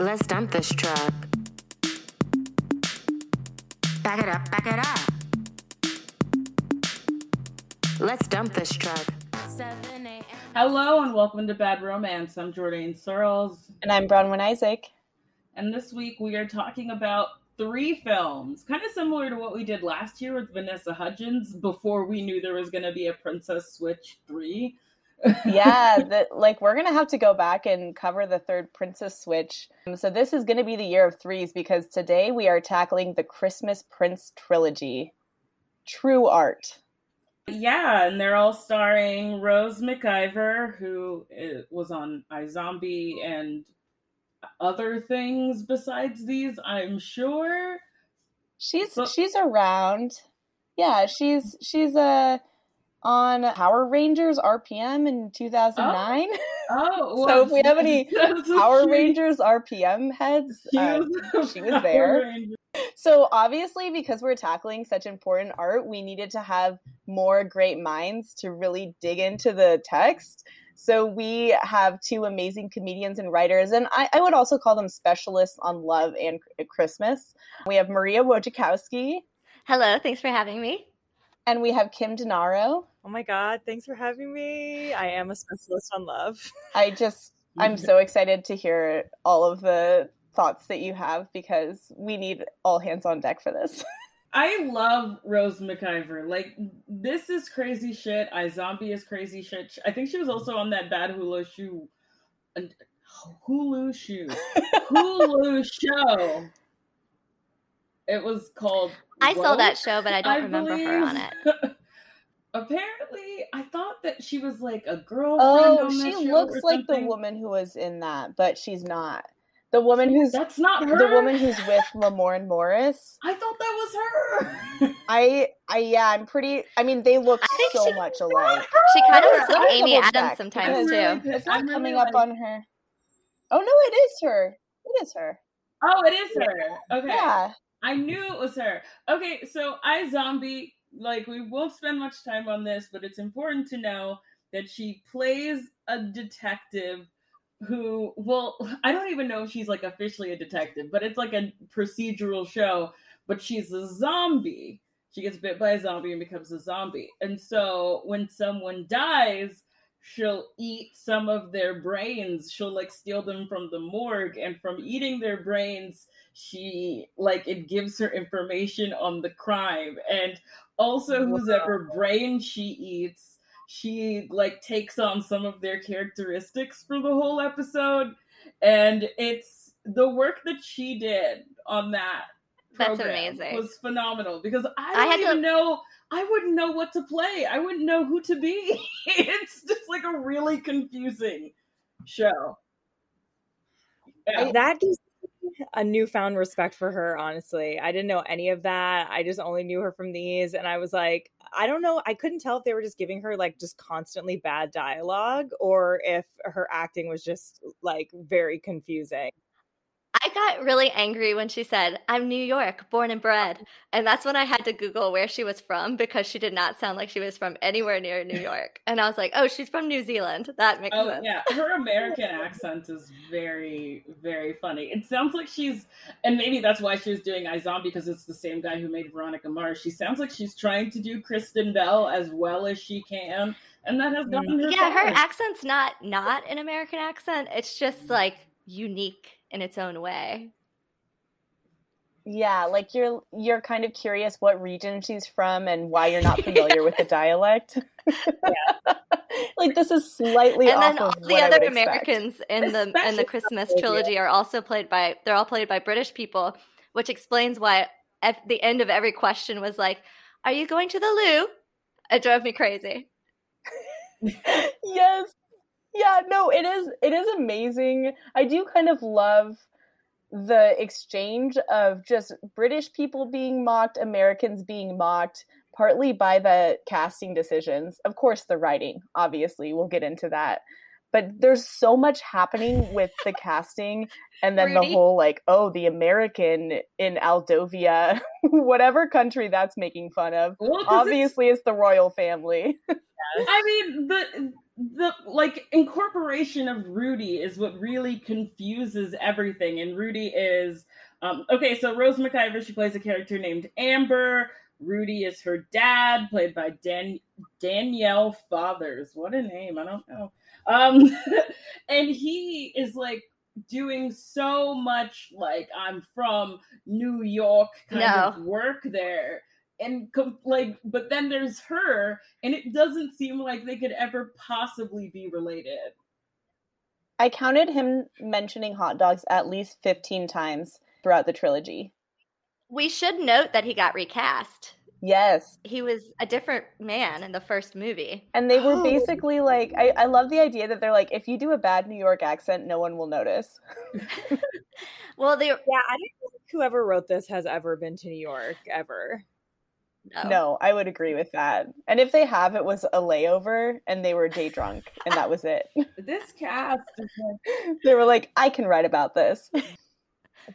Let's dump this truck. Back it up, back it up. Let's dump this truck. Hello and welcome to Bad Romance. I'm Jordan Searles, And I'm Bronwyn Isaac. and this week we are talking about three films, kind of similar to what we did last year with Vanessa Hudgens before we knew there was going to be a Princess Switch 3. Yeah, that like we're gonna have to go back and cover the third Princess Switch. Um, So this is gonna be the year of threes because today we are tackling the Christmas Prince trilogy. True art. Yeah, and they're all starring Rose McIver, who uh, was on iZombie and other things besides these, I'm sure. She's So- she's around. Yeah, she's she's uh on Power Rangers RPM in 2009. Oh, So if we have any Power she- Rangers RPM heads, she uh, was, she was there. Ranger. So obviously, because we're tackling such important art, we needed to have more great minds to really dig into the text. So we have two amazing comedians and writers, and I, I would also call them specialists on love and Christmas. We have Maria Wojciechowski, Hello, thanks for having me. and we have Kim Denaro. Oh my God, thanks for having me. I am a specialist on love. I just, I'm so excited to hear all of the thoughts that you have because we need all hands on deck for this. I love Rose McIver. Like this is crazy shit. I Zombie is crazy shit. I think she was also on that bad Hulu shoe, Hulu shoe, Hulu show. It was called. I saw that show, but I don't remember her on it. Believe. Apparently, I thought that she was like a girlfriend. Oh, on she looks or like the woman who was in that, but she's not. The woman who's That's not her. the woman who's with Lamorne Morris. I thought that was her. I I yeah, I'm pretty I mean they look I so she- much alike. She kind of looks like Amy Adams sometimes because too. It's not I'm really coming up like- on her. Oh no, it is her. It is her. oh, it is her. Okay. Yeah. I knew it was her. Okay, so I Zombie, like we won't spend much time on this, but it's important to know that she plays a detective who well, I don't even know if she's like officially a detective, but it's like a procedural show, but she's a zombie. She gets bit by a zombie and becomes a zombie. And so when someone dies, she'll eat some of their brains. She'll like steal them from the morgue and from eating their brains, she like it gives her information on the crime and also whoever brain she eats she like takes on some of their characteristics for the whole episode. And it's the work that she did on that That's amazing. was phenomenal because i I don't had to- even know i wouldn't know what to play. I wouldn't know who to be. It's just like a really confusing show. Yeah. That gives me a newfound respect for her, honestly. I didn't know any of that. I just only knew her from these. And I was like, I don't know. I couldn't tell if they were just giving her like just constantly bad dialogue or if her acting was just like very confusing. I got really angry when she said, I'm New York, born and bred. Oh. And that's when I had to Google where she was from because she did not sound like she was from anywhere near New York. And I was like, oh, she's from New Zealand. That makes Oh sense. yeah, her American accent is very, very funny. It sounds like she's, and maybe that's why she was doing iZombie because it's the same guy who made Veronica Mars. She sounds like she's trying to do Kristen Bell as well as she can, and that has mm. gotten her. Yeah, her accent's not not an American accent. It's just mm. like unique in its own way. Yeah, like you're you're kind of curious what region she's from and why you're not familiar with the dialect. like this is slightly and off then all the other would expect. Americans in the in the Christmas trilogy are also played by they're all played by British people, which explains why at the end of every question was like, "Are you going to the loo?" It drove me crazy. yes yeah no it is it is amazing. I do kind of love the exchange of just british people being mocked americans being mocked partly by the casting decisions. Of course the writing obviously we'll get into that. But there's so much happening with the casting and then Rudy? the whole like oh the american in aldovia whatever country that's making fun of. Well, 'cause it's- obviously it's the royal family. I mean, the the like incorporation of Rudy is what really confuses everything. And Rudy is um, okay. So Rose McIver, she plays a character named Amber. Rudy is her dad, played by Dan Daniel Fathers. What a name! I don't know. Um, and he is like doing so much like I'm from New York kind No. of work there. And like, but then there's her, and it doesn't seem like they could ever possibly be related. I counted him mentioning hot dogs at least 15 times throughout the trilogy. We should note that he got recast. Yes. He was a different man in the first movie. And they were Oh. basically like, I, I love the idea that they're like, if you do a bad New York accent, no one will notice. Well, they Yeah, I don't think whoever wrote this has ever been to New York ever. No. No, I would agree with that. And if they have, it was a layover and they were day drunk and that was it. This cast, they were like, I can write about this.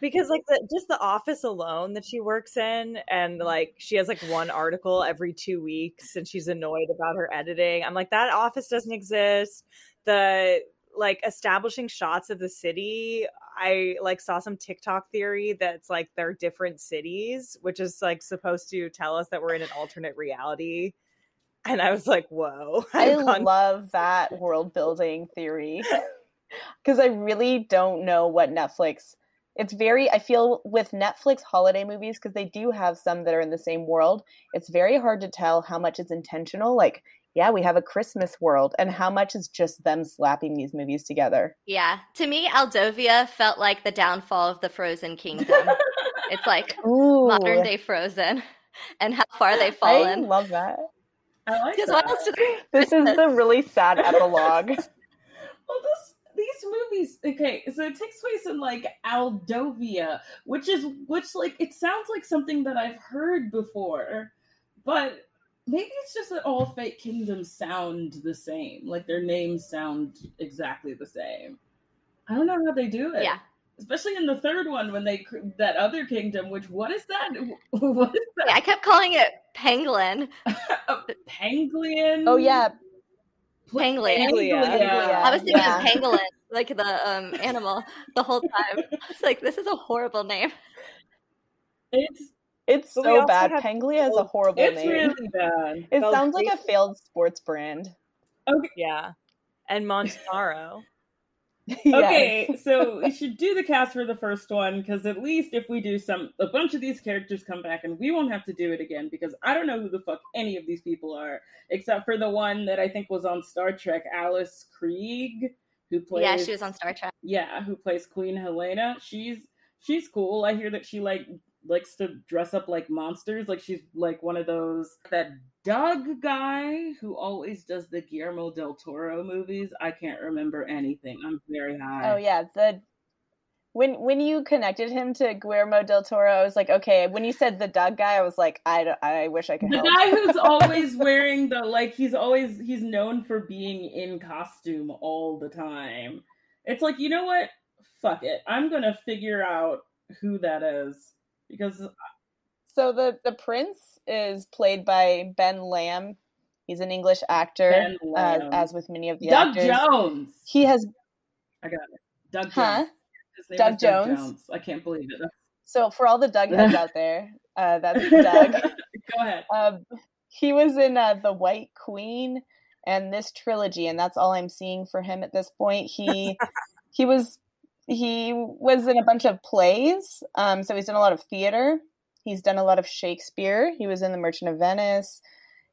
Because like the just the office alone that she works in and like she has like one article every 2 weeks and she's annoyed about her editing. I'm like that office doesn't exist. The like establishing shots of the city, I like saw some TikTok theory that's like they're different cities, which is like supposed to tell us that we're in an alternate reality. And I was like, "Whoa." I gone- love that world building theory because I really don't know what Netflix. It's very, I feel with Netflix holiday movies, because they do have some that are in the same world, it's very hard to tell how much is intentional. Like, yeah, we have a Christmas world, and how much is just them slapping these movies together. Yeah. To me, Aldovia felt like the downfall of the Frozen Kingdom. it's like Ooh, modern day Frozen and how far they've fallen. I love that. I like Because that. what else they This is the really sad epilogue. Well, this these movies, okay, so it takes place in like Aldovia, which is which like it sounds like something that I've heard before, but maybe it's just that all fake kingdoms sound the same, like their names sound exactly the same. I don't know how they do it. Yeah. Especially in the third one when they that other kingdom, which what is that? What is Yeah, I kept calling it Penguin. that? A pangolin? Oh, yeah. Pangolin. Penglia. Penglia. I was thinking Yeah. pangolin, like the um, animal, the whole time. It's like this is a horrible name. It's It's But so bad. have- Penglia is a horrible it's name. It's really bad. It Well, sounds like a failed sports brand. Okay. Yeah. And Montanaro. Yes. Okay, so we should do the cast for the first one because at least if we do some, a bunch of these characters come back and we won't have to do it again because I don't know who the fuck any of these people are except for the one that I think was on Star Trek, Alice Krige, who plays Yeah, she was on Star Trek. yeah, who plays Queen Helena. She's she's cool. I hear that she like likes to dress up like monsters. Like she's like one of those that Doug guy who always does the Guillermo del Toro movies. I can't remember anything. I'm very high. Oh yeah, the when when you connected him to Guillermo del Toro, I was like, okay. When you said the Doug guy, I was like, I, I wish I could The help. guy who's always wearing the like he's always he's known for being in costume all the time. It's like, you know what? Fuck it. I'm gonna figure out who that is. Because So the the prince is played by Ben Lamb. He's an English actor, Ben uh, Lamb. as with many of the Doug actors. Jones. He has I got it. Doug Huh? Jones. Doug Doug Jones? I can't believe it. so for all the Doug heads out there, uh, that's Doug. Go ahead. Um, he was in uh, the White Queen and this trilogy, and that's all I'm seeing for him at this point. He he was he was in a bunch of plays, um, so he's done a lot of theater. He's done a lot of Shakespeare. He was in The Merchant of Venice.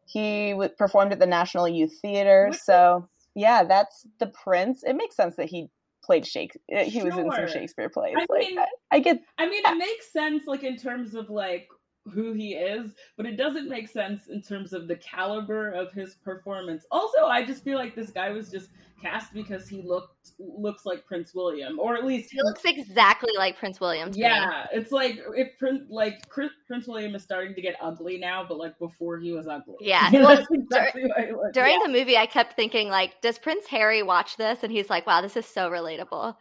He w- performed at the National Youth Theater. What? So yeah, that's the Prince. It makes sense that he played Shakespeare. He was in some Shakespeare plays. I like mean- I, I get I mean, it makes sense, like in terms of like who he is, but it doesn't make sense in terms of the caliber of his performance. Also, I just feel like this guy was just cast because he looked looks like Prince William, or at least He looks exactly like Prince William. To me. Yeah, it's like if Prince like Chris, Prince William is starting to get ugly now, but like before he was ugly. Yeah, You know, well, that's exactly was. During the movie, I kept thinking, like, does Prince Harry watch this? And he's like, wow, this is so relatable.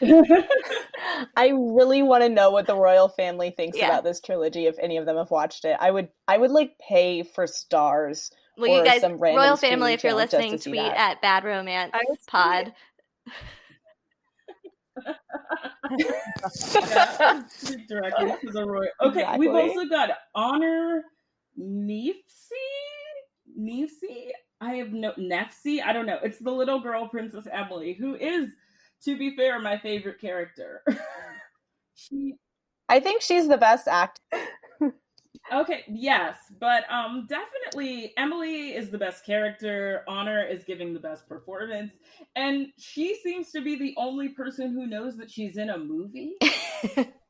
I really want to know what the royal family thinks Yeah. about this trilogy if any of them have watched it. I would I would like pay for stars Well, you or guys, some random Royal Family, if you're channel to listening, tweet that. at Bad Romance I Pod. Yeah, directly to the royal. Okay, we've also got Honor Kneafsey. Kneafsey. I have no Kneafsey. I don't know. It's the little girl, Princess Emily, who is, to be fair, my favorite character. she I think she's the best actor. Okay, yes, but um definitely Emily is the best character, Honor is giving the best performance, and she seems to be the only person who knows that she's in a movie.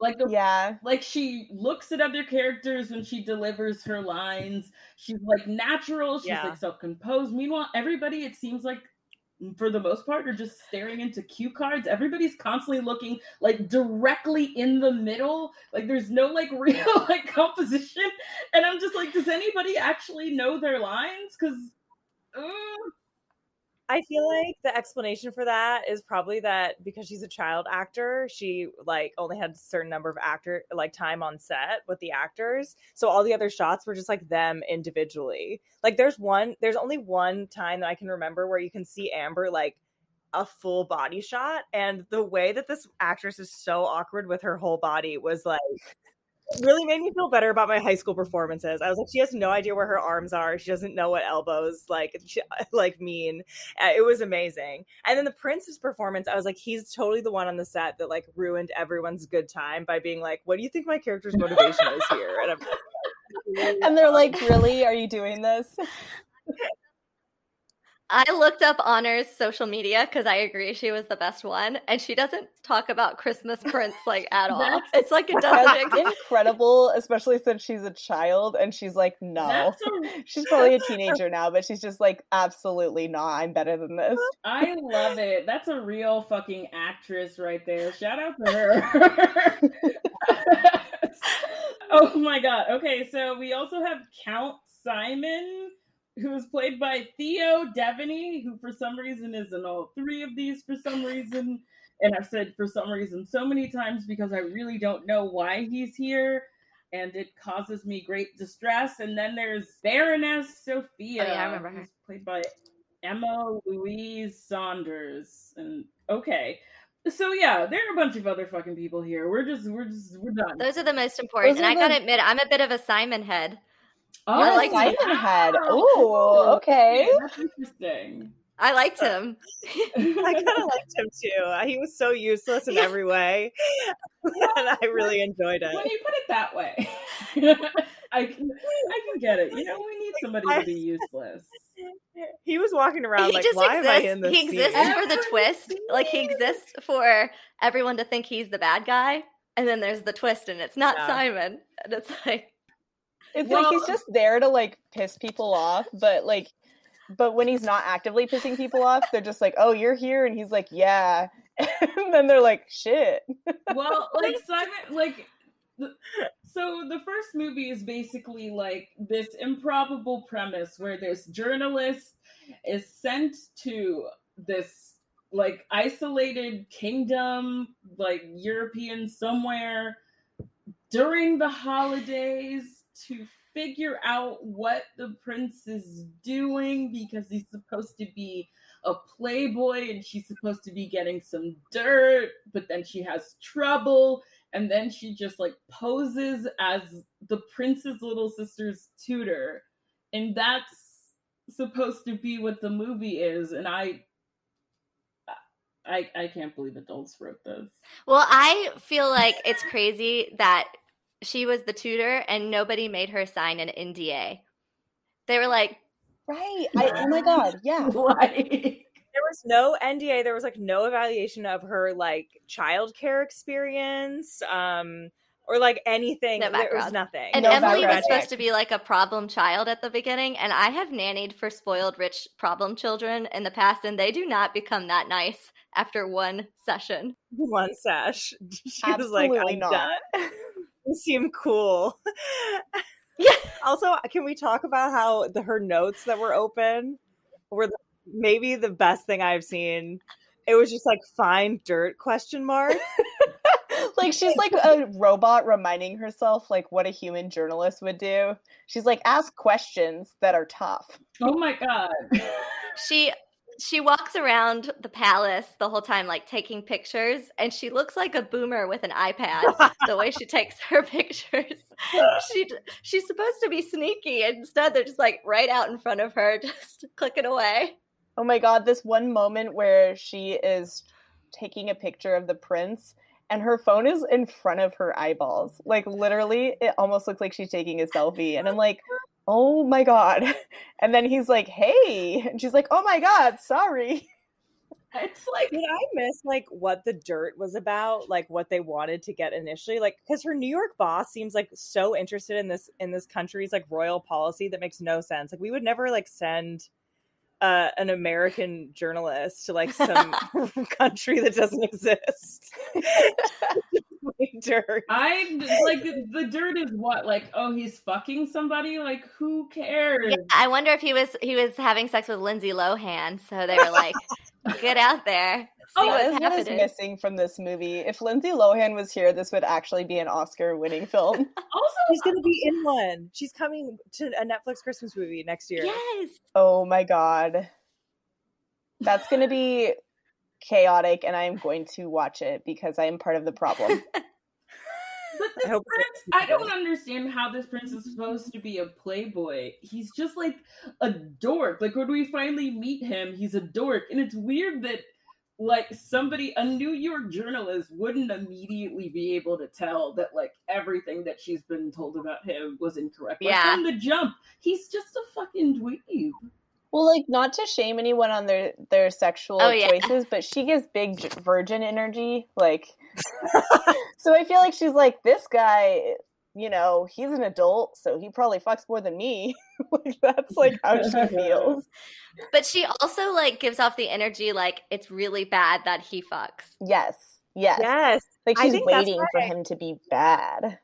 Like the Yeah. like she looks at other characters when she delivers her lines. She's like natural, she's Yeah. like self-composed. Meanwhile, everybody it seems like for the most part are just staring into cue cards. Everybody's constantly looking like directly in the middle. Like there's no like real like composition. And I'm just like, does anybody actually know their lines? Cause uh, I feel like the explanation for that is probably that because she's a child actor, she like only had a certain number of actor like time on set with the actors. So all the other shots were just like them individually. Like there's one there's only one time that I can remember where you can see Amber like a full body shot and the way that this actress is so awkward with her whole body was like really made me feel better about my high school performances. I was like, she has no idea where her arms are. She doesn't know what elbows like like mean. It was amazing. And then the Prince's performance, I was like, he's totally the one on the set that like ruined everyone's good time by being like, "What do you think my character's motivation is here?" And I'm And they're like, really? Are you doing this? I looked up Honor's social media because I agree she was the best one, and she doesn't talk about Christmas Prince like at all. It's like it doesn't That's incredible, especially since she's a child and she's like, no. a She's probably a teenager now, but she's just like, absolutely not. I'm better than this. I love it. That's a real fucking actress right there. Shout out to her. oh my god. Okay, so we also have Count Simon, who is played by Theo Devaney, who for some reason is in all three of these for some reason. And I've said for some reason so many times because I really don't know why he's here. And it causes me great distress. And then there's Baroness Sophia, Oh, yeah, I remember her. played by Emma Louise Saunders. And okay. So yeah, there are a bunch of other fucking people here. We're just we're just we're done. Those are the most important. Those and I gotta admit, I'm a bit of a Simon head. Oh, You're like Simon wow. head. Cool. Ooh, okay. That's interesting. I liked uh, him. I kind of liked him too. Uh, he was so useless in Yeah. every way, and I really enjoyed it. when you put it that way, I can I can get it. You know, we need somebody to be useless. He was walking around he like, just "Why am I in this?" he exists scene?" for the twist. Like he exists for everyone to think he's the bad guy, and then there's the twist, and it's not Yeah. Simon. And it's like, It's like he's just there to like piss people off, but like, but when he's not actively pissing people off, they're just like, "Oh, you're here," and he's like, "Yeah," and then they're like, "Shit." Well, like Simon, like so the first movie is basically like this improbable premise where this journalist is sent to this like isolated kingdom, like European somewhere during the holidays to figure out what the prince is doing because he's supposed to be a playboy and she's supposed to be getting some dirt, but then she has trouble. And then she just like poses as the prince's little sister's tutor. And that's supposed to be what the movie is. And I I I can't believe adults wrote this. well, I feel like it's crazy that she was the tutor and nobody made her sign an NDA. They were like, Right? I, oh my god, yeah. Like there was no NDA. There was like no evaluation of her like childcare experience, um, or like anything. No there was nothing. And No Emily was supposed to be like a problem child at the beginning, and I have nannied for spoiled rich problem children in the past, and they do not become that nice after one session. one sesh. She was like, I'm not. done. You seem cool. Yeah. Also, can we talk about how the, her notes that were open were the, maybe the best thing I've seen? It was just like find dirt question mark. like she's like a robot reminding herself like what a human journalist would do. She's like ask questions that are tough. Oh my god. She she walks around the palace the whole time like taking pictures and she looks like a boomer with an ipad the way she takes her pictures she she's supposed to be sneaky instead they're just like right out in front of her just clicking away Oh my god, this one moment where she is taking a picture of the prince and her phone is in front of her eyeballs. Like literally, it almost looks like she's taking a selfie. And I'm like, oh my god. And then he's like, hey. And she's like, oh my god, sorry. It's like Did I miss like what the dirt was about, like what they wanted to get initially? Like because her New York boss seems like so interested in this in this country's like royal policy that makes no sense. Like we would never like send uh, an American journalist to like some country that doesn't exist. dirt. I like the dirt is what like oh he's fucking somebody like who cares? yeah, i wonder if he was he was having sex with lindsay lohan so they were like get out there see Oh, What what's is, what is happening missing from this movie? If Lindsay Lohan was here, this would actually be an Oscar winning film. Also, She's gonna be in one. She's coming to a Netflix Christmas movie next year. yes Oh my god. That's going to be chaotic and I am going to watch it because I am part of the problem. but I this hope prince, I don't understand how this prince is supposed to be a playboy. He's just like a dork. Like when we finally meet him, he's a dork, and it's weird that like somebody, a New York journalist, wouldn't immediately be able to tell that like everything that she's been told about him was incorrect. Like, Yeah. from the jump, he's just a fucking dweeb. Well, like not to shame anyone on their their sexual Oh, yeah. choices, but she gives big virgin energy. Like, so I feel like she's like this guy. You know, he's an adult, so he probably fucks more than me. like that's like how she feels. but she also like gives off the energy like it's really bad that he fucks Yes, yes. Yes. Like she's waiting for why- him to be bad.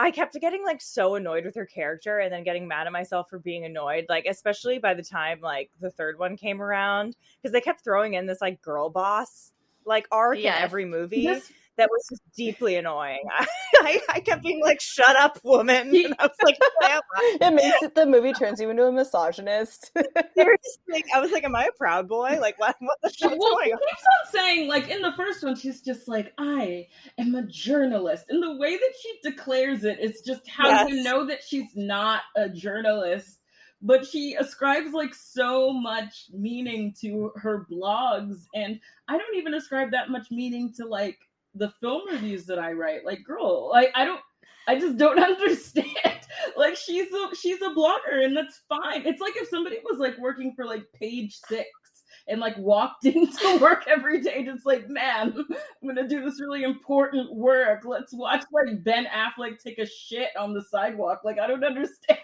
I kept getting like so annoyed with her character and then getting mad at myself for being annoyed, like especially by the time like the third one came around because they kept throwing in this like girl boss like arc Yes. in every movie This- that was just deeply annoying. I, I kept being like, "Shut up, woman!" And I was like, "Why am I?" It makes it the movie turns you into a misogynist. Seriously, I was like, "Am I a proud boy? Like, what? What the Well, going on?" keeps on saying, like in the first one, she's just like, "I am a journalist," and the way that she declares it's just how you know that she's not a journalist. But she ascribes like so much meaning to her blogs, and I don't even ascribe that much meaning to like the film reviews that I write. Like, girl, like I don't. I just don't understand. like she's a she's a blogger and that's fine. It's like if somebody was like working for like page six and like walked into work every day just like, man, I'm gonna do this really important work. Let's watch like Ben Affleck take a shit on the sidewalk. Like I don't understand.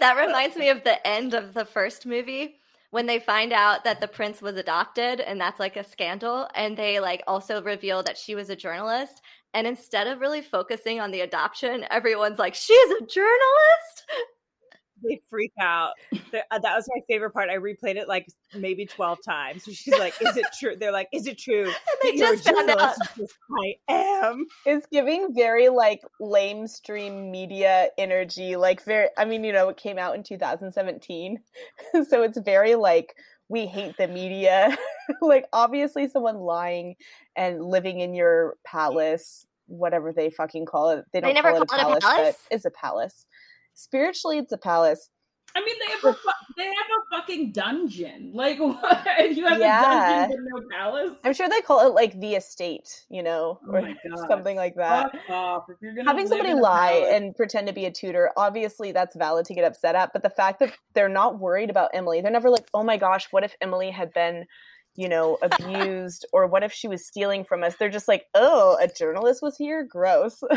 that reminds me of the end of the first movie when they find out that the prince was adopted and that's like a scandal and they like also reveal that she was a journalist and instead of really focusing on the adoption everyone's like she's a journalist They freak out. The- uh, that was my favorite part. I replayed it like maybe twelve times. She's like, "Is it true?" They're like, "Is it true?" and they that you're a just found out journalist?" And she's like, I am. it's giving very like lamestream media energy like very i mean you know it came out in 2017 so it's very like we hate the media like obviously someone lying and living in your palace whatever they fucking call it they They don't never call it a call it a palace, palace? but it's a palace spiritually it's a palace I mean, they have a fu- they have a fucking dungeon. Like what? You have Yeah. a dungeon but no palace. i'm sure they call it like the estate you know Oh or something like that Fuck off. If you're gonna having somebody lie palace- and pretend to be a tutor obviously that's valid to get upset at but the fact that they're not worried about emily they're never like oh my gosh what if emily had been you know abused or what if she was stealing from us they're just like oh a journalist was here gross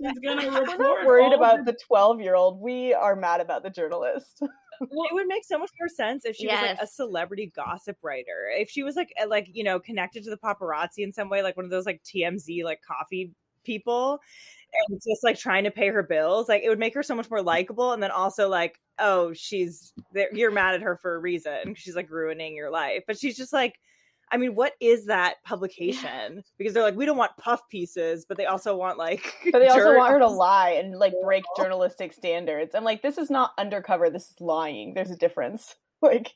she's gonna we're not worried all about the the 12 year old we are mad about the journalist It would make so much more sense if she was like a celebrity gossip writer. If she was like like you know connected to the paparazzi in some way, like one of those like TMZ like coffee people, and just like trying to pay her bills. Like it would make her so much more likable. And then also like, oh, she's you're mad at her for a reason. She's like ruining your life, but she's just like I mean, what is that publication? Because they're like, we don't want puff pieces, but they also want like. But they also want her to lie and like break journalistic standards. I'm like, this is not undercover. This is lying. There's a difference. Like,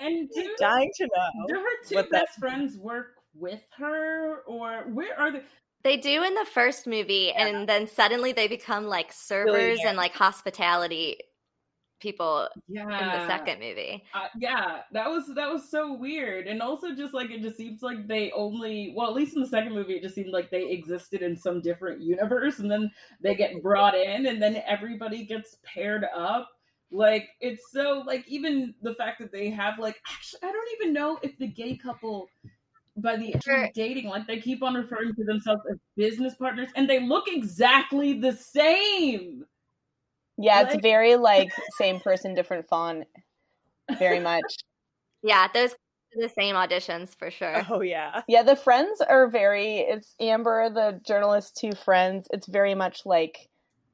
And do, Dying to know. do her two what that- best friends work with her, or where are they? They do in the first movie, and then suddenly they become like servers Billionaires. and like hospitality people Yeah, in the second movie. Uh, yeah, that was that was so weird, and also just like it just seems like they only well, at least in the second movie, it just seemed like they existed in some different universe, and then they get brought in, and then everybody gets paired up. Like it's so like even the fact that they have like actually I don't even know if the gay couple by the end Sure. of dating like they keep on referring to themselves as business partners and they look exactly the same. Yeah, it's Like- very like same person, different font. Very much. Yeah, those are the same auditions for sure. Oh yeah. Yeah, the friends are very. It's Amber, the journalist, two friends. It's very much like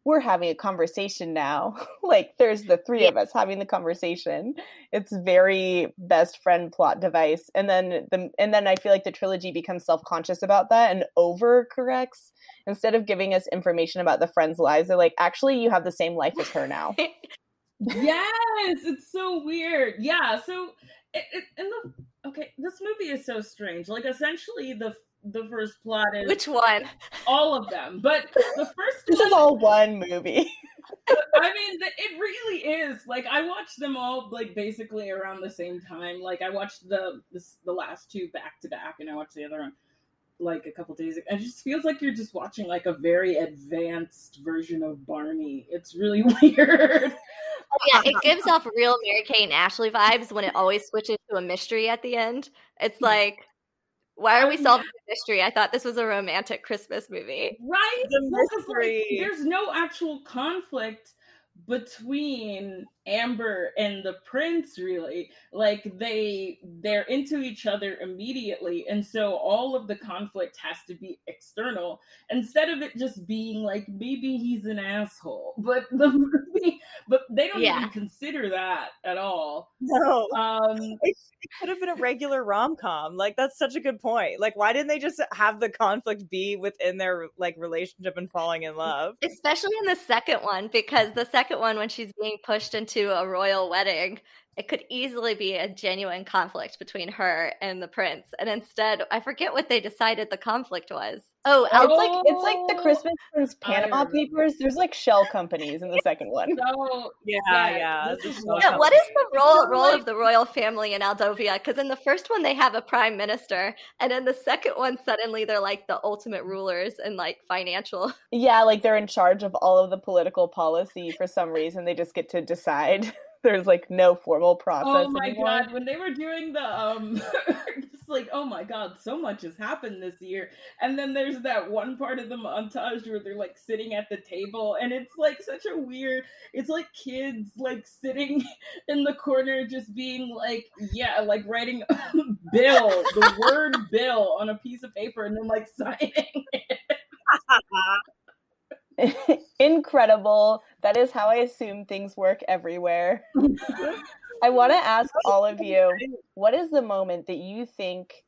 we're having a conversation now. like there's the three of us having the conversation. It's very best friend plot device, and then the and then I feel like the trilogy becomes self conscious about that and overcorrects instead of giving us information about the friends' lives. They're like, actually, you have the same life as her now. yes, it's so weird. Yeah, so it, it, in the okay, this movie is so strange. Like essentially, the the first plot is Which one? all of them, but the first this is all one movie. I mean, the- it really is. Like I watched them all like basically around the same time. Like I watched the this, the last two back to back, and I watched the other one like a couple days ago. It just feels like you're just watching like a very advanced version of Barney. It's really weird. Oh, yeah, it gives off real Mary Kate and Ashley vibes when it always switches to a mystery at the end. It's like, why are we solving the mystery? I thought this was a romantic Christmas movie. Right? The Well, 'cause, like, there's no actual conflict between Amber and the prince really like they they're into each other immediately and so all of the conflict has to be external instead of it just being like maybe he's an asshole but the movie but they don't Yeah. even consider that at all No. um It could have been a regular rom com. Like that's such a good point. Like why didn't they just have the conflict be within their like relationship and falling in love? Especially in the second one, because the second one, when she's being pushed into a royal wedding, it could easily be a genuine conflict between her and the prince. And instead, I forget what they decided the conflict was. Oh, It's like it's like the Oh, Christmas Prince Panama. Papers. There's like shell companies in the second one. so Yeah, Yeah, yeah. yeah, what is the role role of the royal family in Aldovia? Because in the first one they have a prime minister, and in the second one suddenly they're like the ultimate rulers and like financial. Yeah, like they're in charge of all of the political policy for some reason. They just get to decide. There's like no formal process Oh my anymore. god, when they were doing the um just like oh my god, so much has happened this year. And then there's that one part of the montage where they're like sitting at the table and it's like such a weird it's like kids like sitting in the corner just being like yeah, like writing bill, the word bill on a piece of paper and then like signing it. Incredible. That is how I assume things work everywhere. I want to ask all of you, what is the moment that you think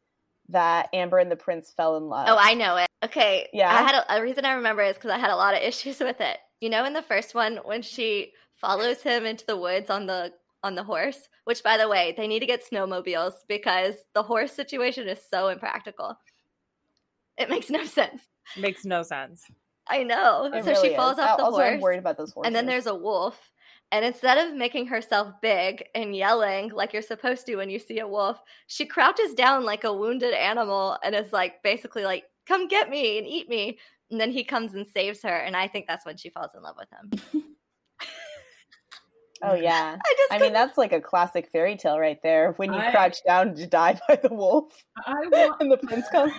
that Amber and the prince fell in love? Oh, I know it. Okay, Yeah? I had a, a reason I remember is because I had a lot of issues with it. You know, in the first one when she follows him into the woods on the on the horse, which by the way, they need to get snowmobiles because the horse situation is so impractical. It makes no sense. Makes no sense. I know. It so really she falls is. off the also, I'm horse. worried about those horses. And then there's a wolf. And instead of making herself big and yelling like you're supposed to when you see a wolf, she crouches down like a wounded animal and is like basically like, come get me and eat me. And then he comes and saves her. And I think that's when she falls in love with him. Oh yeah. I just I mean that's like a classic fairy tale right there. When you I- crouch down to die by the wolf I want and the prince comes.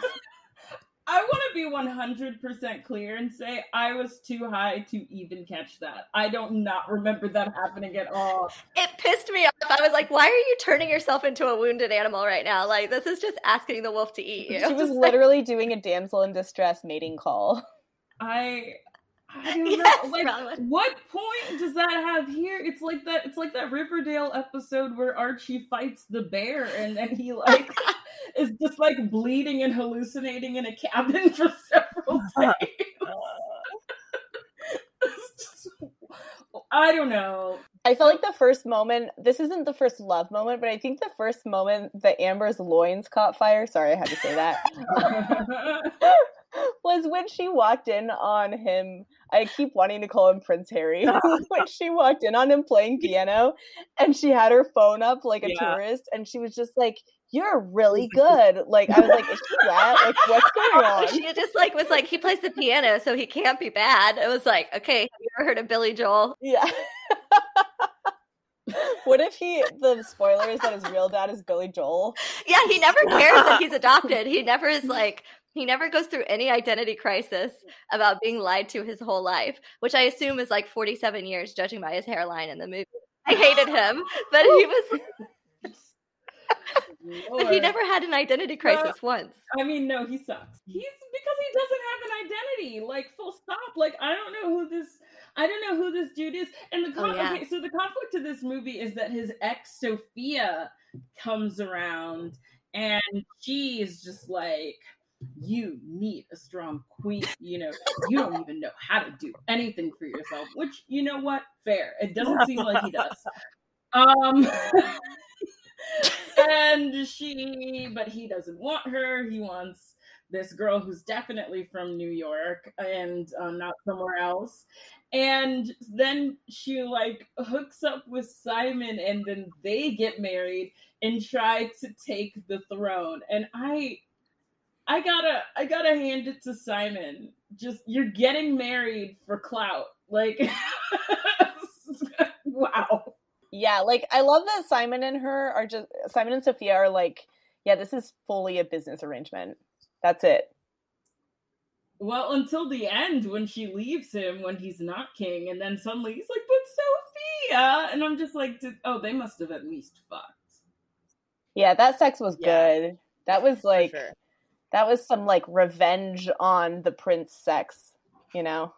I want to be 100% clear and say I was too high to even catch that. I don't not remember that happening at all. it pissed me off. I was like, why are you turning yourself into a wounded animal right now? Like, this is just asking the wolf to eat you. She was literally doing a damsel in distress mating call. I I don't Yes, know. Like, what point does that have here? It's like that. It's like that Riverdale episode where Archie fights the bear, and then he like is just like bleeding and hallucinating in a cabin for several uh. days. It's just- I don't know. I felt like the first moment, this isn't the first love moment, but I think the first moment that Amber's loins caught fire, sorry, I had to say that, was when she walked in on him. I keep wanting to call him Prince Harry. when she walked in on him playing piano and she had her phone up like a Yeah. tourist and she was just like, You're really good. Like, I was like, Is she that? Like, what's going on? She just like was like he plays the piano, so he can't be bad. It was like, okay, have you ever heard of Billy Joel? Yeah. what if he, the spoiler is that his real dad is Billy Joel? Yeah, he never cares that he's adopted. He never is like he never goes through any identity crisis about being lied to his whole life, which I assume is like 47 years, judging by his hairline in the movie. I hated him, but he was but he never had an identity crisis once. I mean, no, he sucks. He's because he doesn't have an identity. Like full stop. Like I don't know who this. I don't know who this dude is. And the Oh, yeah. okay, so the conflict of this movie is that his ex Sophia comes around, and she is just like. You need a strong queen. You know, you don't even know how to do anything for yourself. Which, you know what? Fair. It doesn't seem like he does. Um, and she, but he doesn't want her. He wants this girl who's definitely from New York and uh, not somewhere else. And then she like hooks up with Simon, and then they get married and try to take the throne. And I, I gotta, I gotta hand it to Simon. Just you're getting married for clout, like, wow. Yeah, like I love that Simon and her are just Simon and Sophia are like, yeah, this is fully a business arrangement. That's it. Well, until the end when she leaves him when he's not king, and then suddenly he's like, "But Sophia," and I'm just like, "Oh, they must have at least fucked." Yeah, that sex was Yeah. good. That was For like sure. That was some like revenge on the prince sex, you know.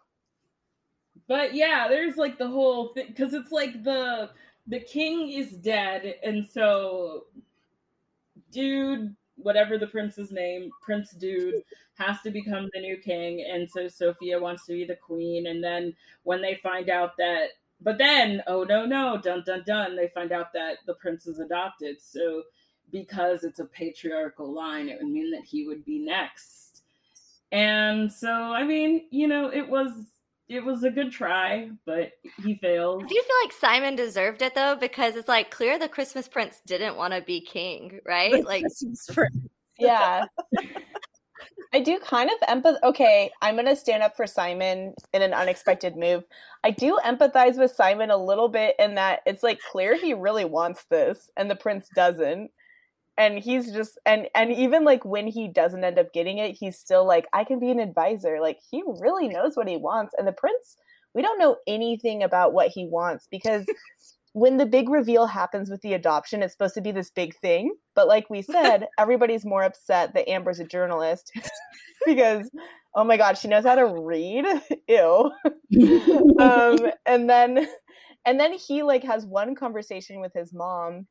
But yeah, there's like the whole thing because it's like the the king is dead, and so dude, whatever the prince's name, Prince Dude, has to become the new king, and so Sophia wants to be the queen, and then when they find out that, but then oh no no dun dun dun, they find out that the prince is adopted, so because it's a patriarchal line, it would mean that he would be next. And so, I mean, you know, it was it was a good try, but he failed. Do you feel like Simon deserved it though? Because it's like clear the Christmas Prince didn't want to be king, right? Like Yeah. I do kind of empath. Okay, I'm gonna stand up for Simon in an unexpected move. I do empathize with Simon a little bit in that it's like clear he really wants this, and the prince doesn't. And he's just and and even like when he doesn't end up getting it, he's still like, I can be an advisor. Like he really knows what he wants, and the prince, we don't know anything about what he wants because when the big reveal happens with the adoption, it's supposed to be this big thing. But like we said, everybody's more upset that Amber's a journalist because, oh my god, she knows how to read. Ew. Um, and then, and then he like has one conversation with his mom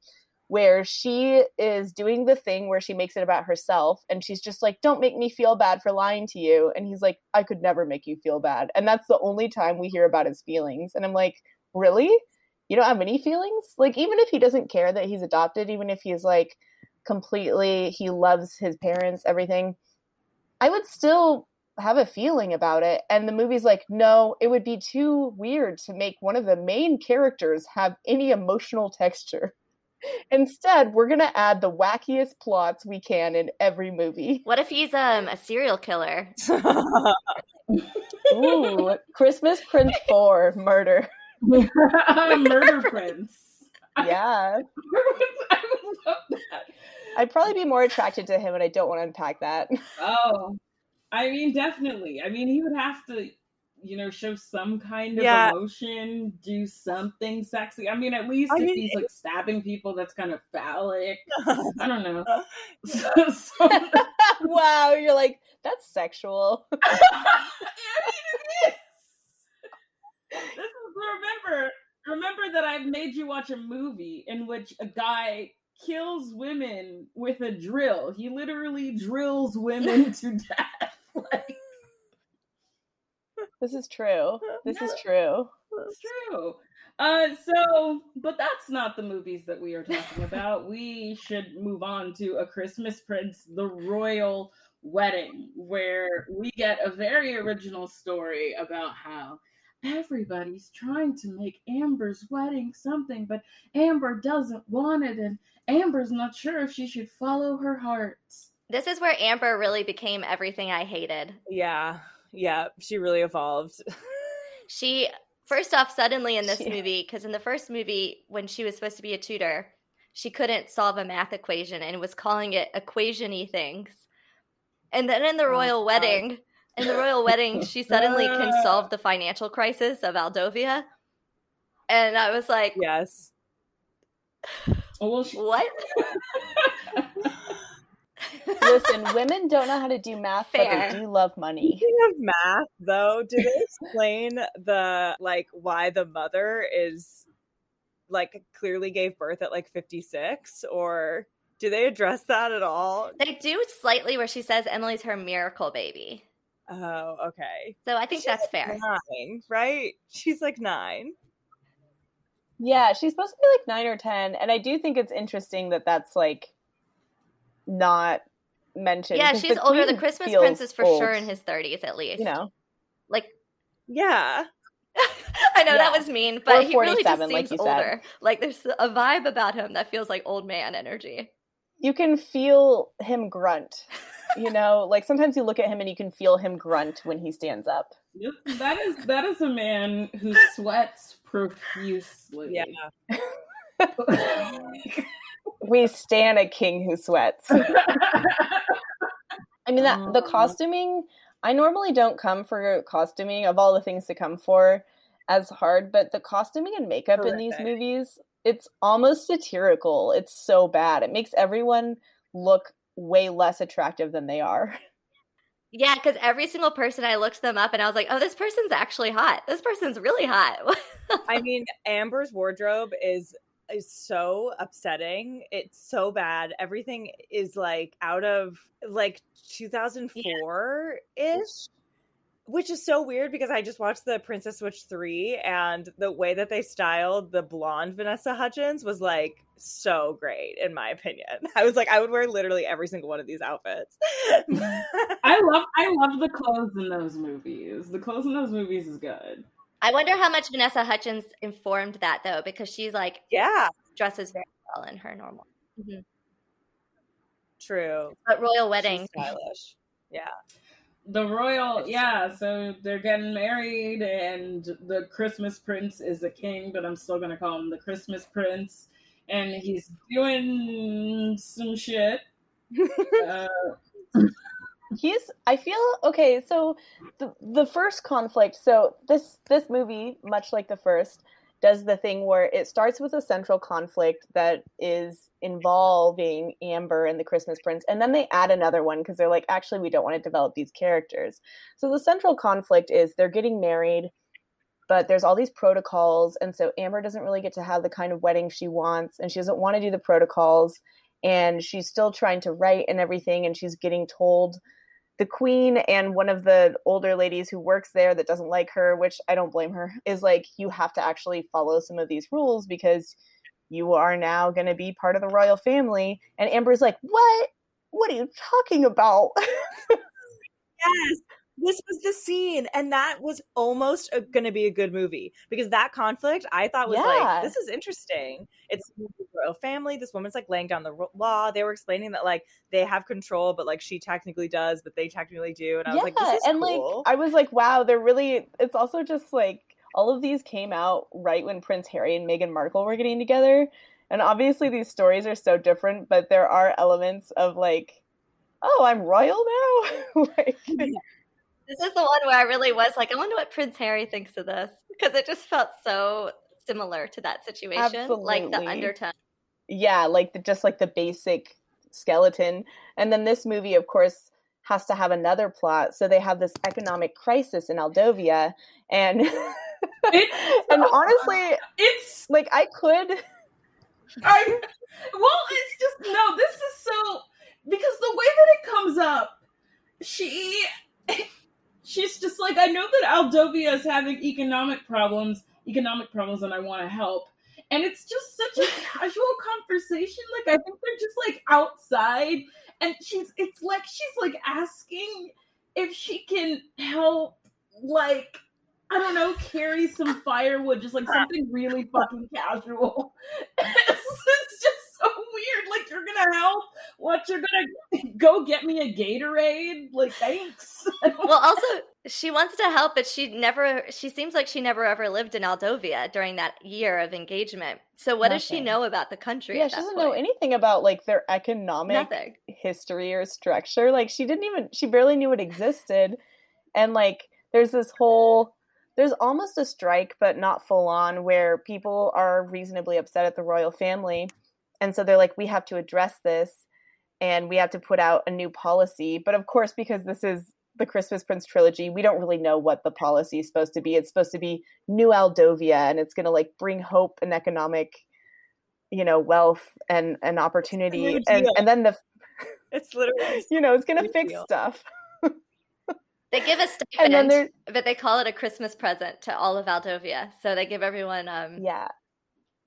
where she is doing the thing where she makes it about herself and she's just like don't make me feel bad for lying to you. And he's like i could never make you feel bad. And that's the only time we hear about his feelings. And i'm like really? You don't have any feelings? Like even if he doesn't care that he's adopted even if he's like completely he loves his parents everything i would still have a feeling about it. And the movie's like no it would be too weird to make one of the main characters have any emotional texture instead we're going to add the wackiest plots we can in every movie what if he's um a serial killer? ooh christmas prince 4 murder Murder Prince. yeah I love that. i'd probably be more attracted to him and i don't want to unpack that Oh, I mean, definitely. I mean, he would have to, you know, show some kind of Yeah. emotion, do something sexy. I mean, at least I if mean, he's like stabbing people, that's kind of phallic. I don't know. Uh, So, so- wow you're like that's sexual I mean, it is. this is remember remember that I've made you watch a movie in which a guy kills women with a drill. He literally drills women to death. Like This is true. This is true. it's true. Uh so but that's not the movies that we are talking about. we should move on to A Christmas Prince, The Royal Wedding, where we get a very original story about how everybody's trying to make Amber's wedding something, but Amber doesn't want it, and Amber's not sure if she should follow her heart. This is where Amber really became everything I hated. Yeah, yeah, she really evolved. She first off suddenly in this She- movie because in the first movie when she was supposed to be a tutor, she couldn't solve a math equation and was calling it equationy things. And then in the Oh, royal God. wedding, in the royal wedding, she suddenly can ah. solve the financial crisis of Aldovia. And I was like, yes. Oh, well, she, what? Listen, women don't know how to do math, but Fair. they do love money. Speaking of math, though, did they explain the like why the mother is like clearly gave birth at like 56 or do they address that at all? They do slightly where she says Emily's her miracle baby. Oh, okay. So I think that's fair. Nine, right? She's like nine. Yeah, she's supposed to be like nine or ten, and I do think it's interesting that that's like not mentioned. Yeah, 'cause she's the older. The Christmas feels prince is for old, sure in his 30s at least. You know, Like Yeah. I know that was mean, but he really just 47, like seems said. older. Like there's a vibe about him that feels like old man energy. you can feel him grunt. You know, like sometimes you look at him and you can feel him grunt when he stands up. Yep, that is that is a man who sweats profusely. Yeah. We stand a king who sweats. I mean that the Um. costuming. I normally don't come for costuming of all the things to come for as hard, but the costuming and makeup in these movies, it's almost satirical. It's so bad. It makes everyone look way less attractive than they are. Yeah, because every single person I looked them up and I was like, oh, this person's actually hot. This person's really hot. I mean, Amber's wardrobe is is so upsetting. It's so bad. Everything is like out of like 2004 ish, which is so weird because I just watched the Princess Switch 3 and the way that they styled the blonde Vanessa Hudgens was like so great in my opinion. I was like I would wear literally every single one of these outfits. I love I love the clothes in those movies. The clothes in those movies is good. I wonder how much Vanessa Hudgens informed that though, because she's like yeah, dresses very well in her normal. true. But royal She's wedding. stylish. Yeah. The royal, yeah. So they're getting married, and the Christmas prince is a king, but I'm still gonna call him the Christmas prince, and he's doing some shit. uh, he's i feel okay so the the first conflict so this this movie much like the first does the thing where it starts with a central conflict that is involving amber and the christmas prince and then they add another one because they're like actually we don't want to develop these characters. So the central conflict is they're getting married but there's all these protocols and so amber doesn't really get to have the kind of wedding she wants and she doesn't want to do the protocols and she's still trying to write and everything and she's getting told the queen and one of the older ladies who works there that doesn't like her which i don't blame her is like you have to actually follow some of these rules because you are now going to be part of the royal family. And amber's like what? What are you talking about? Yes, this was the scene, and that was almost going to be a good movie because that conflict I thought was Yeah. like, this is interesting. It's a royal family. This woman's like laying down the law. They were explaining that like they have control, but like she technically does, but they technically do. And I was like, this is and cool. like I was like, wow, they're really. It's also just like all of these came out right when Prince Harry and Meghan Markle were getting together, and obviously these stories are so different, but there are elements of like, oh, I'm royal now. like, This is the one where I really was like, I wonder what Prince Harry thinks of this. Because it just felt so similar to that situation. Like the undertone. yeah, like the just like the basic skeleton, and then this movie, of course. Has to have another plot, so they have this economic crisis in Aldovia, and It- and honestly, it's like I could I well, it's just no. This is so because the way that it comes up, she she's just like I know that Aldovia is having economic problems, economic problems, and I want to help. And it's just such a casual conversation. Like I think they're just like outside, and she's it's like she's like asking if she can help, like I don't know, carry some firewood, just like something really fucking casual. it's, just weird. Like you're gonna help? What you're gonna go get me a Gatorade? Like thanks. Well, also, she wants to help, but she never, she seems like she never ever lived in Aldovia during that year of engagement. So, what does she know about the country? Yeah, at she that doesn't know anything about like their economic Nothing. history or structure. Like she didn't even she barely knew it existed. And like there's this whole there's almost a strike but not full on where people are reasonably upset at the royal family. And so they're like we have to address this and we have to put out a new policy. But of course because this is the Christmas Prince trilogy, we don't really know what the policy is supposed to be. It's supposed to be new Aldovia and it's going to like bring hope and economic you know wealth and and opportunity new and and then the It's literally you know it's gonna fix deal. stuff They give a and then stipend, but they call it a Christmas present to all of Aldovia. So they give everyone um, yeah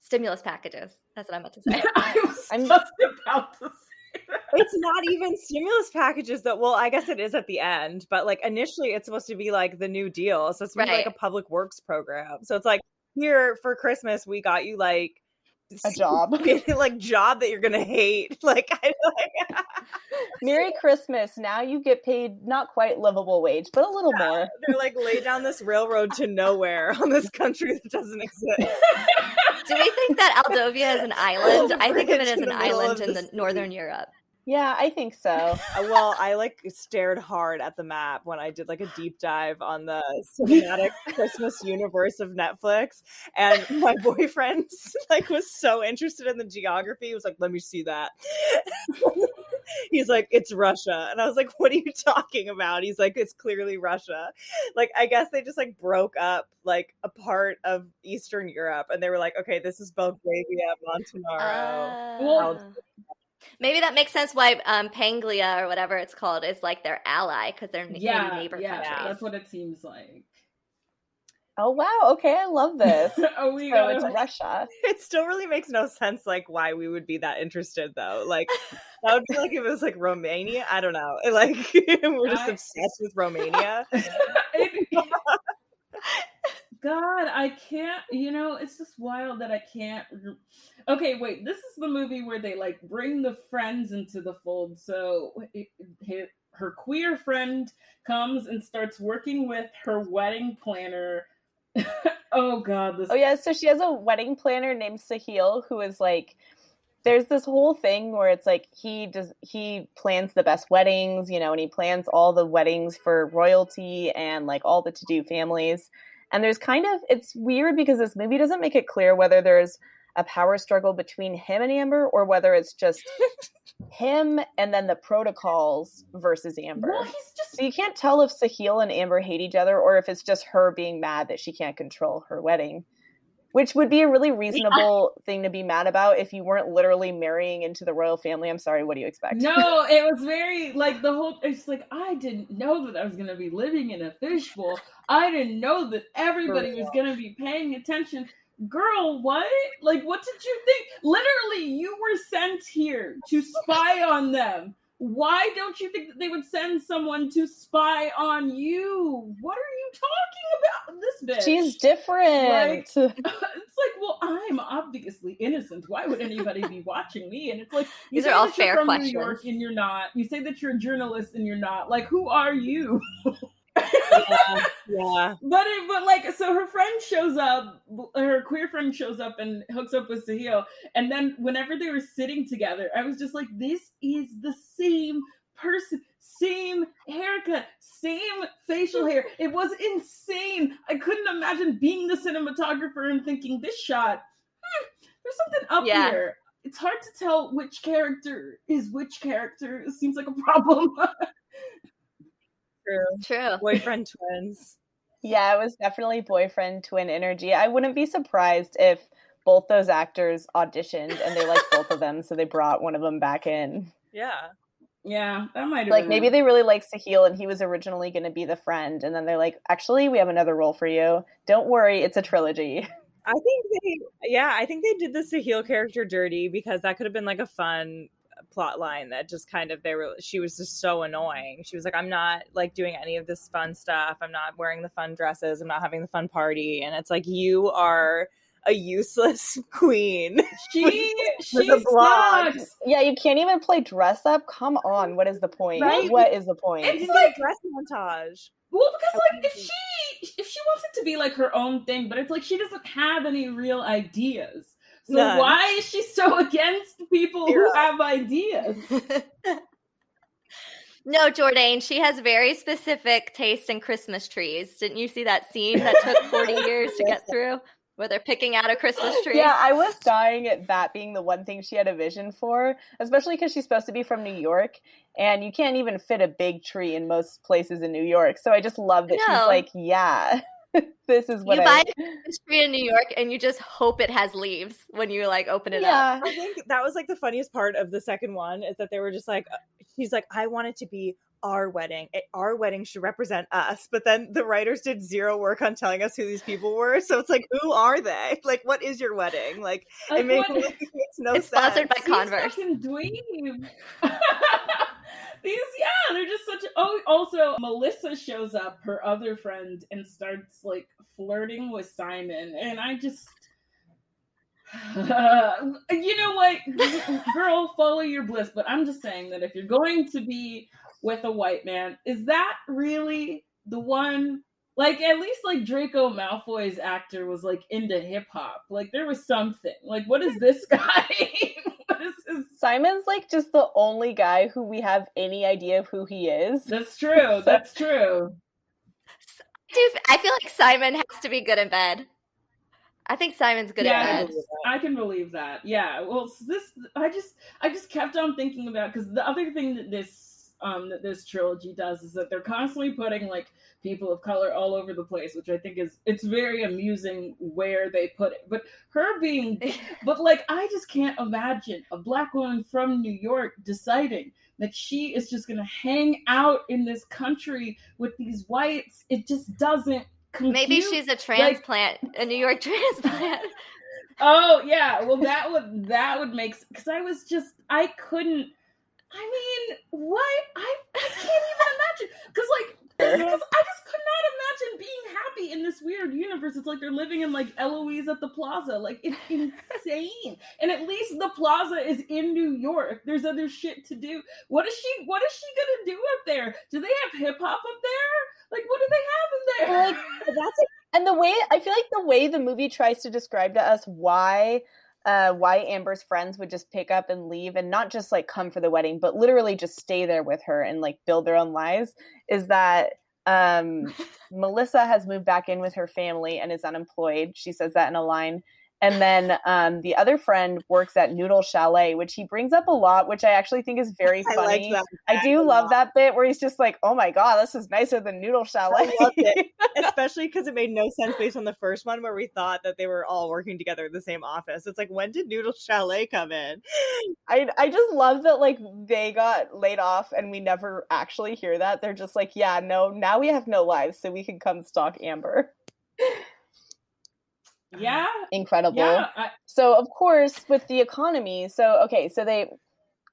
stimulus packages. That's what I meant to say. I was I'm- just about to say that. it's not even stimulus packages that well i guess it is at the end but like initially it's supposed to be like the new deal so it's supposed to be like a public works program so it's like here for christmas we got you like a job. Like job that you're gonna hate like i like merry christmas. Now you get paid not quite livable wage but a little more. they're like lay down this railroad to nowhere on this country that doesn't exist. Do we think that Aldovia is an island? I think of it as an island in the the northern Europe. Yeah i think so. Uh, well i like stared hard at the map when i did like a deep dive on the cinematic christmas universe of netflix and my boyfriend like was so interested in the geography he was like let me see that. He's like it's russia. And i was like what are you talking about? He's like it's clearly russia. Like i guess they just like broke up like a part of eastern europe and they were like okay this is belgravia montenegro Well- Ah. Maybe that makes sense why um, Penglia or whatever it's called is like their ally because they're yeah, neighbor yeah, countries. that's what it seems like. oh wow okay i love this. Oh, we so it's gotta- russia. It still really makes no sense like why we would be that interested though. Like that would be like if it was like romania i don't know. Like we're just I- obsessed with romania. It- God, I can't. You know, it's just wild that I can't. Okay, wait. This is the movie where they like bring the friends into the fold. So it, it- her queer friend comes and starts working with her wedding planner. oh God, this. oh yeah so she has a wedding planner named sahil who is like there's this whole thing where it's like he does he plans the best weddings you know and he plans all the weddings for royalty and like all the to-do families and there's kind of it's weird because this movie doesn't make it clear whether there's a power struggle between him and amber or whether it's just him and then the protocols versus amber. Well, he's just so you can't tell if sahil and amber hate each other or if it's just her being mad that she can't control her wedding which would be a really reasonable thing to be mad about if you weren't literally marrying into the royal family i'm sorry what do you expect No, it was very like the whole. It's like I didn't know that I was gonna be living in a fishbowl. I didn't know that everybody was gonna be paying attention. Girl, what? Like, what did you think? Literally, you were sent here to spy on them. Why don't you think that they would send someone to spy on you? What are you talking about? This bitch. she's different it's like, well, I'm obviously innocent. Why would anybody be watching me? And it's like, you These are all you're fair from questions. New York and you're not. You say that you're a journalist and you're not. Like, who are you? yeah, yeah. But it, but like, so her friend shows up, her queer friend shows up and hooks up with Sahil. And then whenever they were sitting together, I was just like, this is the same person, same haircut, same facial hair. It was insane. I couldn't imagine being the cinematographer and thinking this shot, hmm, there's something up Yeah. here. It's hard to tell which character is which character. It seems like a problem. True. True. boyfriend twins Yeah, it was definitely boyfriend twin energy. I wouldn't be surprised if both those actors auditioned and they liked both of them, so they brought one of them back in. Yeah. Yeah, that might have Like been maybe it. they really like Sahil and he was originally going to be the friend, and then they're like, actually, we have another role for you. Don't worry, it's a trilogy. I think they, yeah, I think they did the Sahil character dirty because that could have been like a fun plot line that just kind of they were she was just so annoying. She was like, I'm not like doing any of this fun stuff. I'm not wearing the fun dresses. I'm not having the fun party. And it's like you are a useless queen. she With she a sucks. Yeah, you can't even play dress up. Come on, what is the point? Right? What is the point? It's It's like- like dress montage. Well, because like if she if she wants it to be like her own thing, but it's like she doesn't have any real ideas. So None. why is she so against people Zero. who have ideas? no, Jordan, she has very specific taste in Christmas trees. Didn't you see that scene that took 40 years to get through where they're picking out a Christmas tree? Yeah, I was dying at that being the one thing she had a vision for, especially because she's supposed to be from New York, and you can't even fit a big tree in most places in New York. So I just love that No. she's like, yeah, this is what you I. buy a Christmas tree in New York and you just hope it has leaves when you like open it up. yeah, I think that was like the funniest part of the second one is that they were just like, uh, she's like, I want it to be our wedding. It- Our wedding should represent us. But then the writers did zero work on telling us who these people were. So it's like, who are they? Like, what is your wedding? Like, Like, it, makes, it makes no It's sense. sponsored by These Converse. fucking dweebs. These, yeah, they're just such. Oh, also, Melissa shows up, her other friend, and starts like flirting with Simon, and I just. you know what, girl, follow your bliss. But I'm just saying that if you're going to be with a white man, is that really the one? Like at least like Draco Malfoy's actor was like into hip hop. Like there was something. Like what is this guy? what is his? Simon's like just the only guy who we have any idea of who he is. That's true. That's true. Dude, I feel like Simon has to be good in bed. I think Simon's good Yeah, in bed. I can believe that. Yeah. Well, this I just I just kept on thinking about because the other thing that this um that this trilogy does is that they're constantly putting like people of color all over the place, which I think is it's very amusing where they put it. But her being but like I just can't imagine a black woman from New York deciding that she is just gonna hang out in this country with these whites. It just doesn't compute. Maybe she's a transplant, a New York transplant. Oh yeah, well that would that would make because I was just I couldn't. I mean, what I I can't even imagine because like because I just could not imagine being happy in this weird universe. It's like they're living in like Eloise at the Plaza. Like it's insane. and at least the Plaza is in New York. There's other shit to do. What is she? What is she gonna do up there? Do they have hip hop up there? Like what do they have in there? Like, that's and the way I feel like the way the movie tries to describe to us why uh why Amber's friends would just pick up and leave and not just like come for the wedding but literally just stay there with her and like build their own lives is that um Melissa has moved back in with her family and is unemployed. She says that in a line. And then um, the other friend works at Noodle Chalet, which he brings up a lot, which I actually think is very I funny. like that. I do love lot. that bit where he's just like, "Oh my god, this is nicer than Noodle Chalet." loved it. Especially because it made no sense based on the first one where we thought that they were all working together in the same office. It's like, when did Noodle Chalet come in? I I just love that like they got laid off and we never actually hear that. They're just like, "Yeah, no, now we have no lives, so we can come stalk Amber." Yeah, Incredible. yeah. I, so of course with the economy so okay so they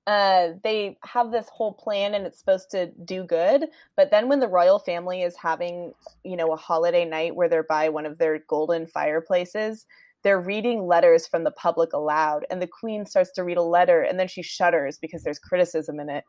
uh they have this whole plan and it's supposed to do good but then when the royal family is having you know a holiday night where they're by one of their golden fireplaces they're reading letters from the public aloud and the queen starts to read a letter and then she shudders because there's criticism in it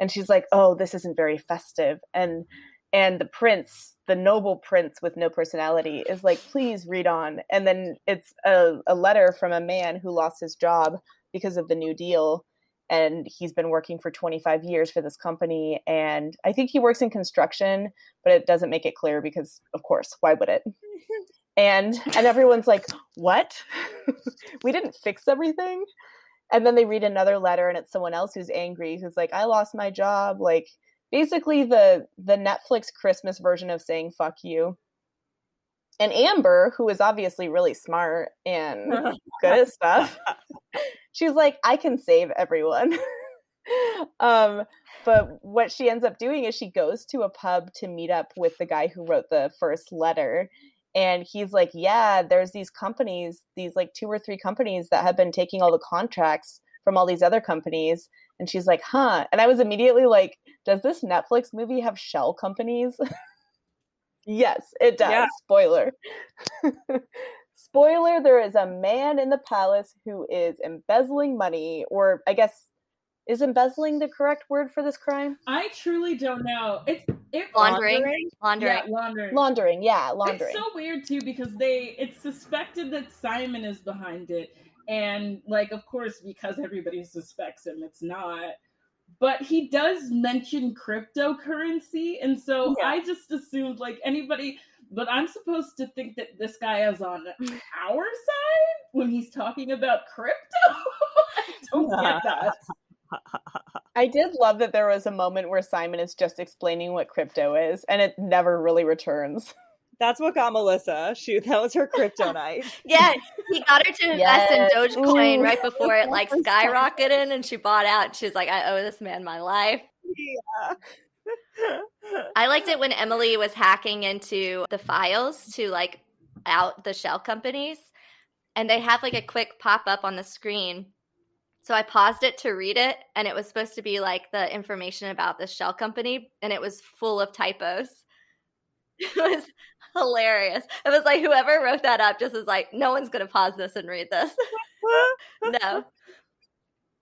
and she's like oh this isn't very festive and and the prince the noble prince with no personality is like please read on. And then it's a, a letter from a man who lost his job because of the new deal and he's been working for 25 years for this company and i think he works in construction but it doesn't make it clear because of course why would it? And and everyone's like what? We didn't fix everything? And then they read another letter and it's someone else who's angry who's like i lost my job like basically the the netflix christmas version of saying fuck you And Amber, who is obviously really smart and good at stuff, she's like, I can save everyone. um, but what she ends up doing is she goes to a pub to meet up with the guy who wrote the first letter. And he's like, Yeah, there's these companies, these like two or three companies that have been taking all the contracts from all these other companies. And she's like, Huh. And I was immediately like, Does this Netflix movie have shell companies? yes, it does. Yeah. Spoiler. Spoiler there is a man in the palace who is embezzling money, or I guess is embezzling the correct word for this crime? I truly don't know. It's it Laundering. Laundering. Yeah, laundering. Laundering, yeah, laundering. It's so weird too because they it's suspected that Simon is behind it, and like of course because everybody suspects him, it's not. But he does mention cryptocurrency, and so Yeah. I just assumed like anybody. But I'm supposed to think that this guy is on our side when he's talking about crypto. I don't get that. I did love that there was a moment where Simon is just explaining what crypto is, and it never really returns. That's what got Melissa. Shoot, that was her kryptonite. Yeah, he got her to invest Yes. in Dogecoin Ooh. right before it like skyrocketed, and she bought out. She's like, "I owe this man my life." yeah. I liked it when Emily was hacking into the files to like out the shell companies, and they have like a quick pop up on the screen. So I paused it to read it, and it was supposed to be like the information about the shell company, and it was full of typos. It was hilarious. It was like whoever wrote that up just was like, no one's gonna pause this and read this. no.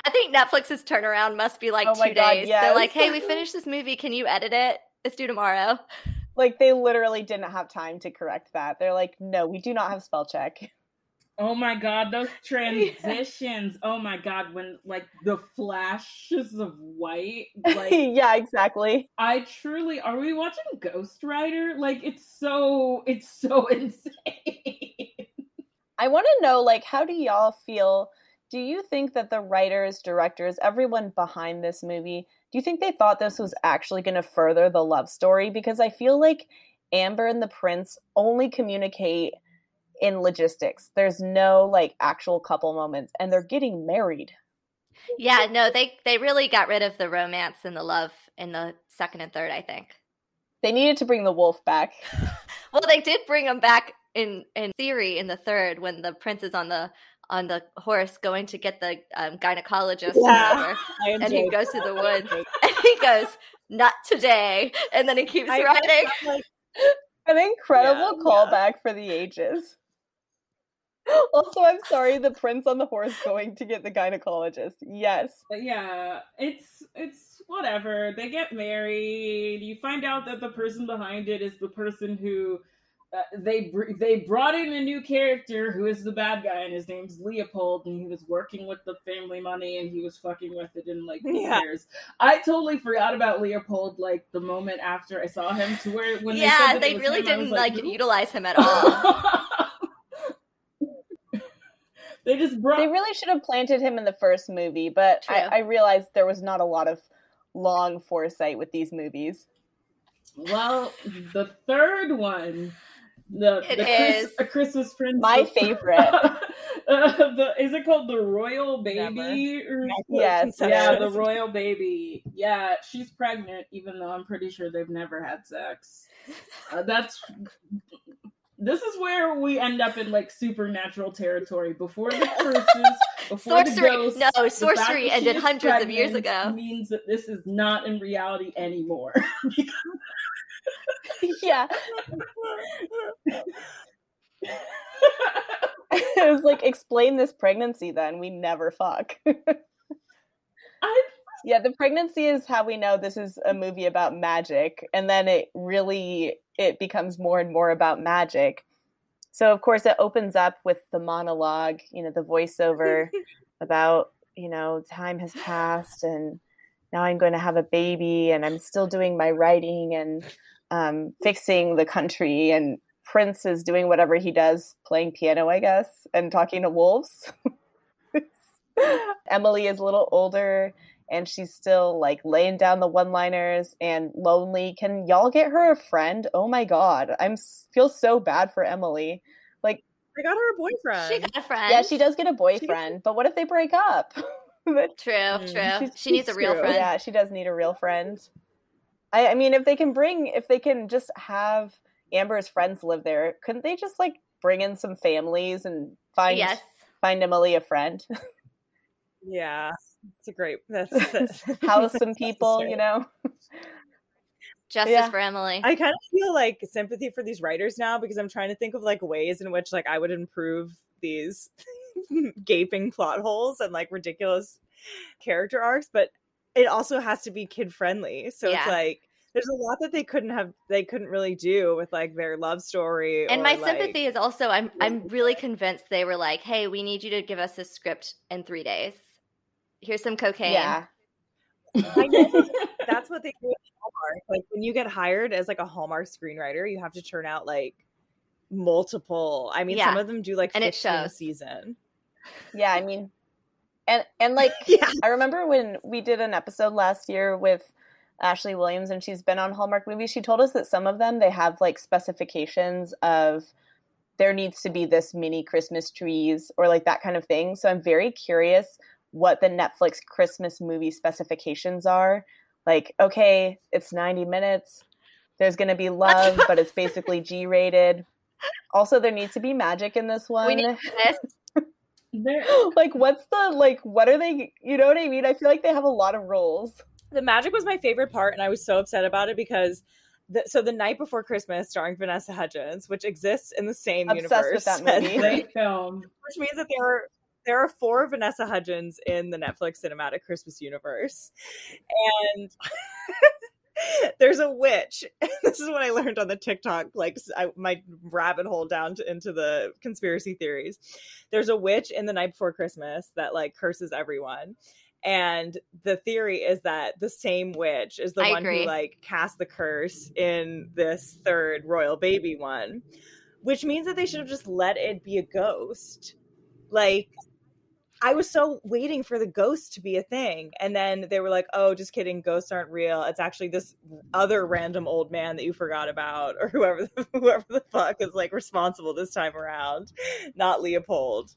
I think Netflix's turnaround must be like Oh two God, days. They're like, hey, we finished this movie. Can you edit it? It's due tomorrow. Like they literally didn't have time to correct that. They're like, no, we do not have spell check. Oh my god, those transitions. Oh my god, when like the flashes of white, like yeah, exactly. I truly are we watching Ghost Rider? Like it's so it's so insane. I want to know, like, how do y'all feel? Do you think that the writers, directors, everyone behind this movie, do you think they thought this was actually going to further the love story? Because I feel like Amber and the prince only communicate in logistics. There's no like actual couple moments, and they're getting married. Yeah, no, they they really got rid of the romance and the love in the second and third. I think. They needed to bring the wolf back. Well, they did bring him back in in theory in the third when the prince is on the on the horse going to get the um, gynecologist or Yeah. whatever, and he goes to the woods and he goes, "Not today," and then he keeps I- riding. Like, An incredible Yeah, callback for the ages. Also, I'm sorry, the prince on the horse going to get the gynecologist. Yes. But yeah, it's it's whatever. They get married. You find out that the person behind it is the person who uh, they br- they brought in a new character who is the bad guy, and his name's Leopold, and he was working with the family money, and he was fucking with it, and like who Yeah. cares? I totally forgot about Leopold. Like the moment after I saw him, to where when they, yeah, said that they it was really him, I was didn't like "Who?" utilize him at all. They just brought They really should have planted him in the first movie, but I, I realized there was not a lot of long foresight with these movies. Well, the third one, the, It the Chris, a Christmas Prince. My favorite. uh, the, is it called the Royal Baby? Or, Yes, yeah, the Royal Baby. Yeah, she's pregnant, even though I'm pretty sure they've never had sex. Uh, that's. This is where we end up in like supernatural territory. Before the curses, before Sorcery- the ghosts, no, sorcery ended hundreds of years ago. Means that this is not in reality anymore. yeah. it was like, explain this pregnancy then. We never fuck. I yeah, the pregnancy is how we know this is a movie about magic. And then it really it becomes more and more about magic. So of course it opens up with the monologue, you know, the voiceover about, you know, time has passed and now I'm going to have a baby and I'm still doing my writing and um, fixing the country and Prince is doing whatever he does, playing piano, I guess, and talking to wolves. Emily is a little older and she's still like laying down the one-liners and lonely. Can y'all get her a friend? Oh my god, I'm feel so bad for Emily. Like I got her a boyfriend. She got a friend. yeah, she does get a boyfriend, but what if they break up? True, Mm. true. She's- she needs a real true. friend. Yeah, she does need a real friend. I, I mean, if they can bring, if they can just have Amber's friends live there, couldn't they just like bring in some families and find Yes. find Emily a friend, Yeah, it's a great. That's, that's house that's some people, you know? Justice Yeah. for Emily. I kind of feel like sympathy for these writers now because I'm trying to think of like ways in which like I would improve these gaping plot holes and like ridiculous character arcs, but it also has to be kid friendly. So it's like there's a lot that they couldn't have they couldn't really do with like their love story. and or, my like- sympathy is also I'm I'm really convinced they were like, "Hey, we need you to give us a script in 3 days. Here's some cocaine." Yeah. I that's what they do at Hallmark. Like when you get hired as like a Hallmark screenwriter, you have to turn out like multiple. I mean, some of them do like And it 15 a season. Yeah, I mean, and and like Yeah. I remember when we did an episode last year with Ashley Williams, and she's been on Hallmark movies. She told us that some of them they have like specifications of there needs to be this mini Christmas trees or like that kind of thing. So I'm very curious what the Netflix Christmas movie specifications are. Like, okay, it's 90 minutes. There's going to be love, but it's basically G rated. Also, there needs to be magic in this one We need this. Like what's the like what are they you know what i mean i feel like they have a lot of rules The magic was my favorite part, and I was so upset about it because. The, so the night before Christmas, starring Vanessa Hudgens, which exists in the same Obsessed universe, with that movie. great film. which means that there are there are four Vanessa Hudgens in the Netflix cinematic Christmas universe, and there's a witch. this is what I learned on the TikTok, like I, my rabbit hole down to, into the conspiracy theories. There's a witch in the night before Christmas that like curses everyone. And the theory is that the same witch is the I one agree. who like cast the curse in this third royal baby one, which means that they should have just let it be a ghost. Like I was so waiting for the ghost to be a thing. And then they were like, oh, just kidding. Ghosts aren't real. It's actually this other random old man that you forgot about, or whoever the, whoever the fuck is like responsible this time around, not Leopold.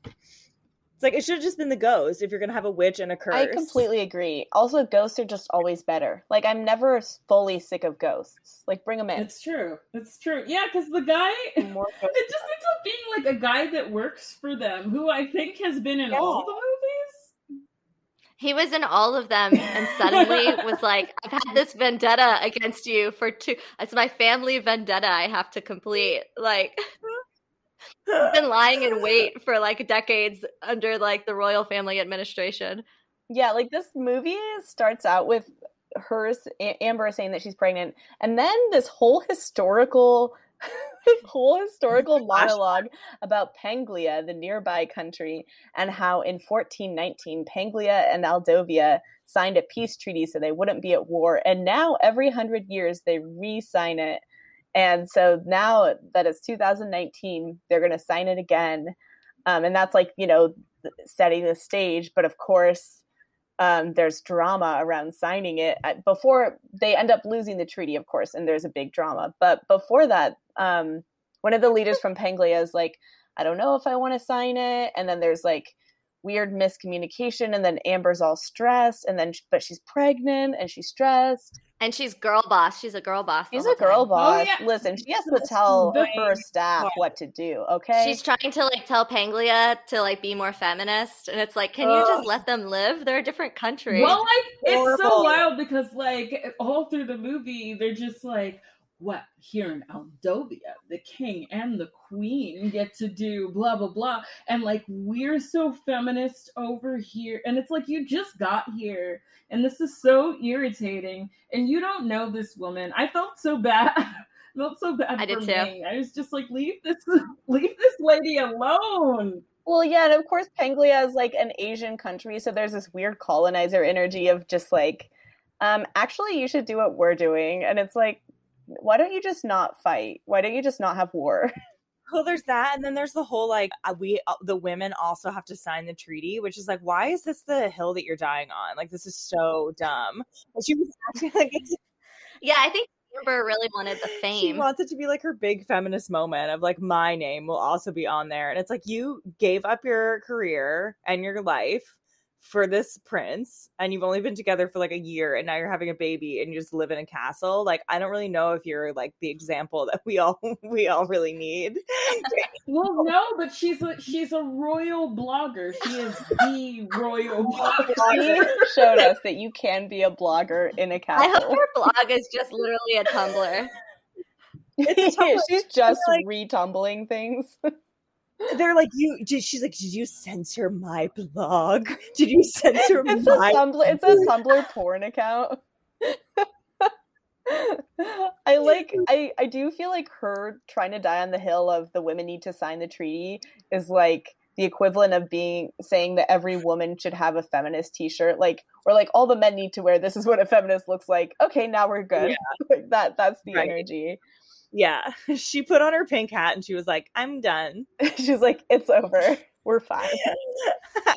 It's like it should have just been the ghost if you're gonna have a witch and a curse. i completely agree also ghosts are just always better like i'm never fully sick of ghosts like bring them in It's true. It's true. Yeah, because the guy, it just ends up being like a guy that works for them, who I think has been in all the movies. He was in all of them and suddenly was like, I've had this vendetta against you for two. It's my family vendetta I have to complete. Like, he's been lying in wait for like decades under like the royal family administration. yeah like this movie starts out with her amber saying that she's pregnant and then this whole historical whole historical monologue about Penglia, the nearby country, and how in 1419 Penglia and Aldovia signed a peace treaty so they wouldn't be at war. And now every hundred years they re-sign it. And so now that it's 2019, they're going to sign it again. Um, and that's like, you know, setting the stage. But of course, um, there's drama around signing it before they end up losing the treaty, of course, and there's a big drama. But before that, um, one of the leaders from Penglia is like, I don't know if I want to sign it. And then there's like weird miscommunication, and then Amber's all stressed, and then but she's pregnant and she's stressed. And she's girl boss. She's a girl boss. She's a girl time. Oh, boss. yeah. Listen, she has to tell her staff what to do. Okay, She's trying to like tell Penglia to like be more feminist, and it's like, can you just let them live? They're a different country. Well, like it's so wild because like all through the movie, they're just like, "What here in Aldovia, the king and the queen get to do blah blah blah," and like we're so feminist over here, and it's like you just got here, and this is so irritating, and you don't know this woman. I felt so bad. I felt so bad I did for too. me. I was just like, leave this, leave this lady alone. Well, yeah, and of course, Penglia is like an Asian country, so there's this weird colonizer energy of just like, um, actually, you should do what we're doing, and it's like, why don't you just not fight? Why don't you just not have war? Well, there's that, and then there's the whole like uh, we uh, the women also have to sign the treaty, which is like, why is this the hill that you're dying on? Like, this is so dumb. And she was acting like Yeah, I think Amber really wanted the fame she fame. wants it to be like her big feminist moment of like my name will also be on there, and it's like you gave up your career and your life for this prince and you've only been together for like a year and now you're having a baby and you just live in a castle like i don't really know if you're like the example that we all we all really need Well, no, but she's a she's a royal blogger. She is the royal blogger. She showed us that you can be a blogger in a I hope castle. her blog is just literally a Tumblr. It's a Tumblr. She's just like- retumbling things. They're like you did she's like did you censor my blog did you censor It's a my Tumblr. It's a Tumblr porn account. I like. I I do feel like her trying to die on the hill of the women need to sign the treaty is like the equivalent of being saying that every woman should have a feminist T-shirt, like or like all the men need to wear. This is what a feminist looks like. Okay, now we're good. like that. That's the Right. energy. Yeah she put on her pink hat and she was like i'm done She's like, it's over. We're fine.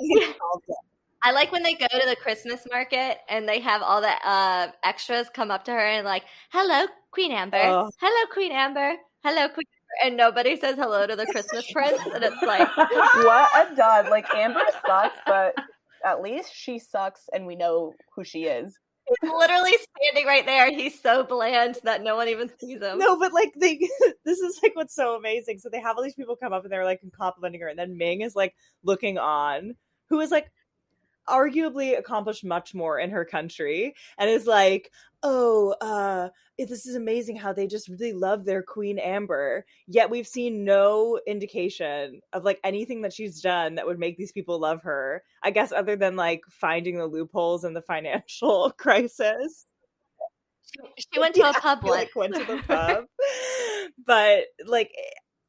I like when they go to the Christmas market and they have all the uh, extras come up to her and like, "Hello, Queen Amber. Oh. Hello, Queen Amber. Hello, Queen." Amber," And nobody says hello to the Christmas prince, and it's like, what a dud. Like Amber sucks, but at least she sucks, and we know who she is. He's literally standing right there. He's so bland that no one even sees him. no but like they this is like what's so amazing so they have all these people come up and they're like complimenting her and then ming is like looking on who is like arguably accomplished much more in her country and is like oh uh this is amazing how they just really love their queen amber. Yet we've seen no indication of like anything that she's done that would make these people love her. I guess other than like finding the loopholes in the financial crisis. She went to Yeah, a pub like went to the pub. But like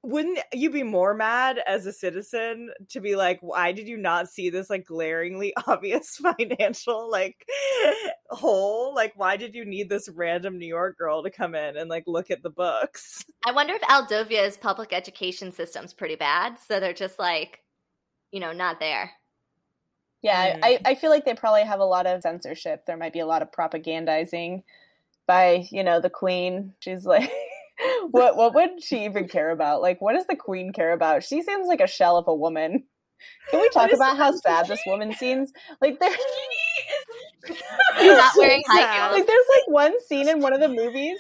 wouldn't you be more mad as a citizen to be like why did you not see this like glaringly obvious financial like hole like why did you need this random new york girl to come in and like look at the books I wonder if Aldovia's public education system's pretty bad, so they're just like, you know, not there. Yeah, Mm. I, I feel like they probably have a lot of censorship. There might be a lot of propagandizing by, you know, the queen. She's like, what what would she even care about? Like, what does the queen care about? She seems like a shell of a woman. Can we talk about how that? sad this woman seems? Like, there, She's not wearing high heels. like there's like one scene in one of the movies.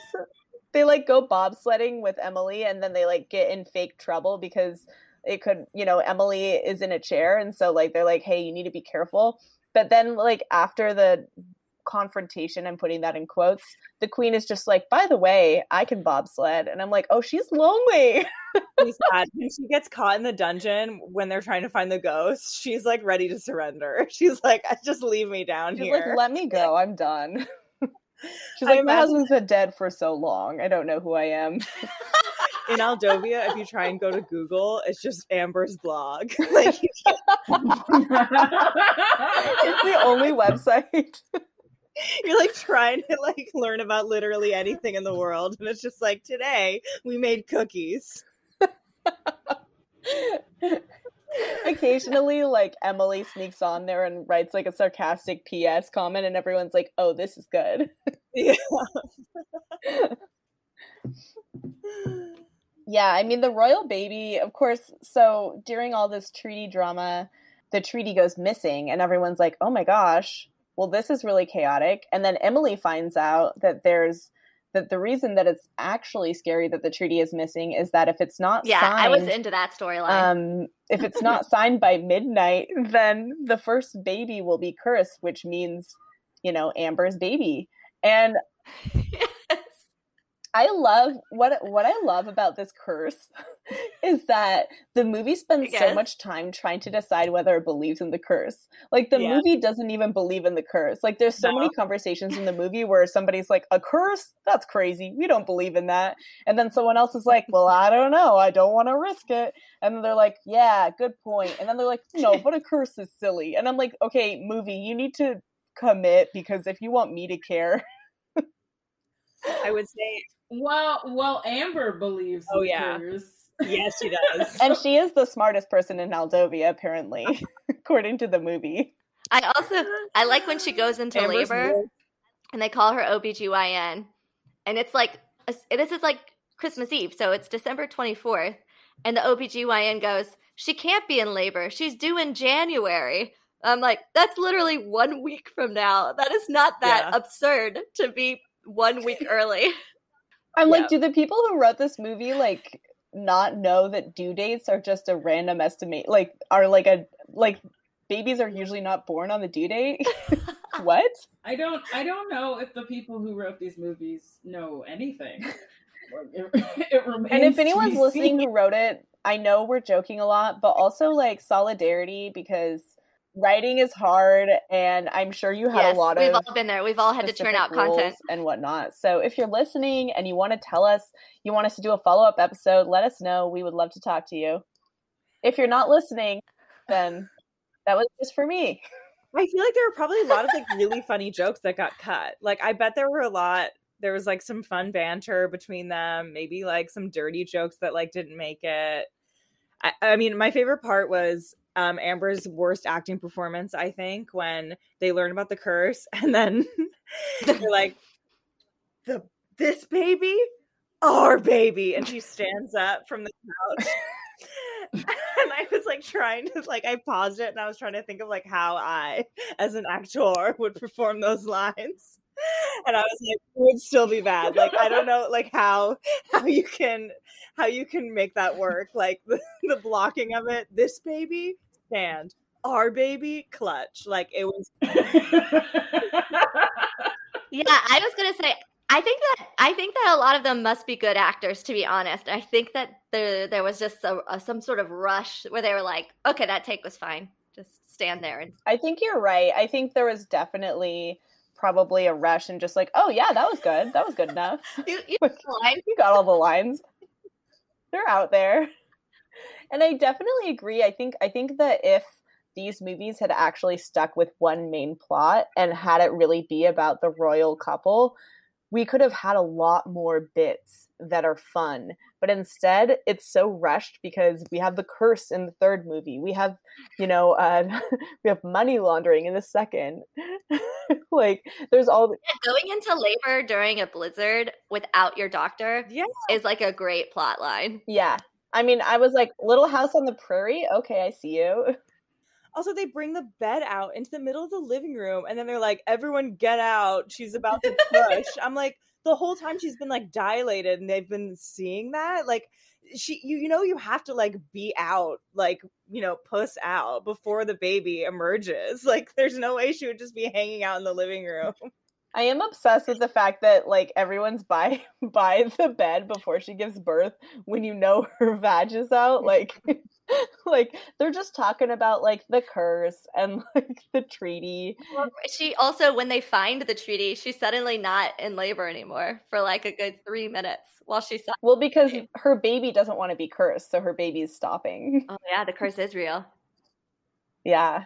They like go bobsledding with Emily, and then they like get in fake trouble because it could, you know, Emily is in a chair, and so like they're like, "Hey, you need to be careful." But then, like after the confrontation, I'm putting that in quotes. The queen is just like, "By the way, I can bobsled," and I'm like, "Oh, she's lonely." She's sad. when she gets caught in the dungeon when they're trying to find the ghost she's like ready to surrender she's like uh, just leave me down She's here like, "Let me go. I'm done." She's like, "My husband's been dead for so long. I don't know who I am." in Aldovia, if you try and go to Google, it's just Amber's blog. like it's the only website. you're like trying to like learn about literally anything in the world, and it's just like today we made cookies. Occasionally, like Emily sneaks on there and writes like a sarcastic PS comment, and everyone's like, "Oh, this is good." Yeah. Yeah, I mean the royal baby, of course. So during all this treaty drama, the treaty goes missing, and everyone's like, "Oh my gosh, well this is really chaotic." And then Emily finds out that there's that the reason that it's actually scary that the treaty is missing is that if it's not Yeah, signed, I was into that storyline. um, if it's not signed by midnight, then the first baby will be cursed, which means, you know, Amber's baby. And I love what what I love about this curse is that the movie spends so much time trying to decide whether it believes in the curse. Like the Yeah. movie doesn't even believe in the curse. Like there's so No. many conversations in the movie where somebody's like, "A curse? That's crazy. We don't believe in that." And then someone else is like, "Well, I don't know. I don't want to risk it." And then they're like, "Yeah, good point." And then they're like, "No, but a curse is silly." And I'm like, "Okay, movie, you need to commit because if you want me to care, I would say well, well, Amber believes. Oh, yeah. curse. Yes, she does. and she is the smartest person in Aldovia, apparently, according to the movie. I also I like when she goes into Amber's labor real- and they call her OBGYN. And it's like a- this is like Christmas Eve, so it's December 24th and the OBGYN goes, "She can't be in labor. She's due in January." I'm like, "That's literally 1 week from now. That is not that Yeah. absurd to be 1 week early." I'm Yeah. like, do the people who wrote this movie like not know that due dates are just a random estimate? Like, are like a like babies are usually not born on the due date? what? I don't I don't know if the people who wrote these movies know anything. It, it remains And if anyone's listening seen. who wrote it, I know we're joking a lot, but also like solidarity because writing is hard, and I'm sure you had yes, a lot of we've all been there. We've all had to turn specific out content. and whatnot. So if you're listening and you want to tell us, you want us to do a follow up episode, let us know. We would love to talk to you. If you're not listening, then that was just for me. I feel like there were probably a lot of like really funny jokes that got cut. Like I bet there were a lot there was like some fun banter between them, maybe like some dirty jokes that like didn't make it. I, I mean, my favorite part was um Amber's worst acting performance, I think, when they learn about the curse and then they're like the this baby, our baby, and she stands up from the couch. and I was like trying to like I paused it and I was trying to think of like how I as an actor would perform those lines. And I was like, it would still be bad. Like I don't know like how how you can how you can make that work. Like the, the blocking of it, this baby, stand. Our baby, clutch. Like it was Yeah, I was gonna say. I think that I think that a lot of them must be good actors. To be honest, I think that there there was just a, a, some sort of rush where they were like, "Okay, that take was fine. Just stand there." And I think you're right. I think there was definitely probably a rush and just like, oh yeah, that was good. That was good enough. you, you know the line. you got all the lines. They're out there. And I definitely agree. I think I think that if these movies had actually stuck with one main plot and had it really be about the royal couple, we could have had a lot more bits that are fun. But instead, it's so rushed because we have the curse in the third movie. We have, you know, uh, we have money laundering in the second. like, there's all Going into labor during a blizzard without your doctor yeah. is like a great plot line. Yeah. I mean, I was like, Little House on the Prairie? Okay, I see you. Also, they bring the bed out into the middle of the living room, and then they're like, "Everyone, get out!" She's about to push. I'm like, the whole time she's been like dilated, and they've been seeing that. Like, she, you, you know, you have to like be out, like, you know, puss out before the baby emerges. Like, there's no way she would just be hanging out in the living room. I am obsessed with the fact that like everyone's by by the bed before she gives birth when you know her vag is out. Like like they're just talking about like the curse and like the treaty. She also, when they find the treaty, she's suddenly not in labor anymore for like a good three minutes while she's. Well, because her baby doesn't want to be cursed, so her baby's stopping. Oh yeah, the curse is real. Yeah.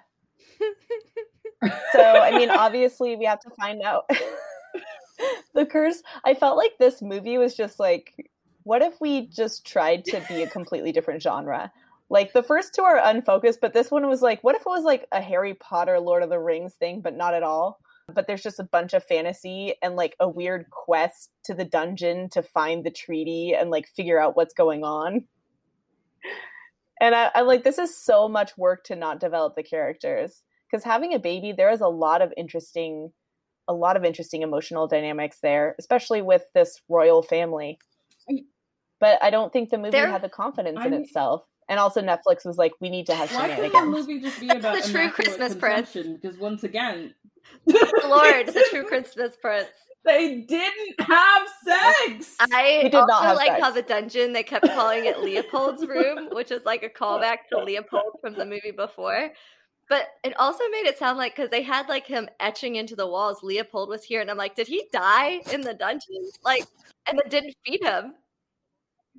So I mean, obviously we have to find out the curse. I felt like this movie was just like, what if we just tried to be a completely different genre? Like the first two are unfocused, but this one was like, what if it was like a Harry Potter, Lord of the Rings thing, but not at all? But there's just a bunch of fantasy and like a weird quest to the dungeon to find the treaty and like figure out what's going on. And I, I'm like, this is so much work to not develop the characters because having a baby, there is a lot of interesting, a lot of interesting emotional dynamics there, especially with this royal family. But I don't think the movie There- had the confidence in I'm- itself. And also, Netflix was like, we need to have Why couldn't the movie just be about the true Christmas prince. Because once again, Lord, the true Christmas prince. They didn't have sex. I did also not have like sex. how the dungeon they kept calling it Leopold's room, which is like a callback to Leopold from the movie before. But it also made it sound like because they had like him etching into the walls, Leopold was here, and I'm like, did he die in the dungeon? Like, and then didn't feed him.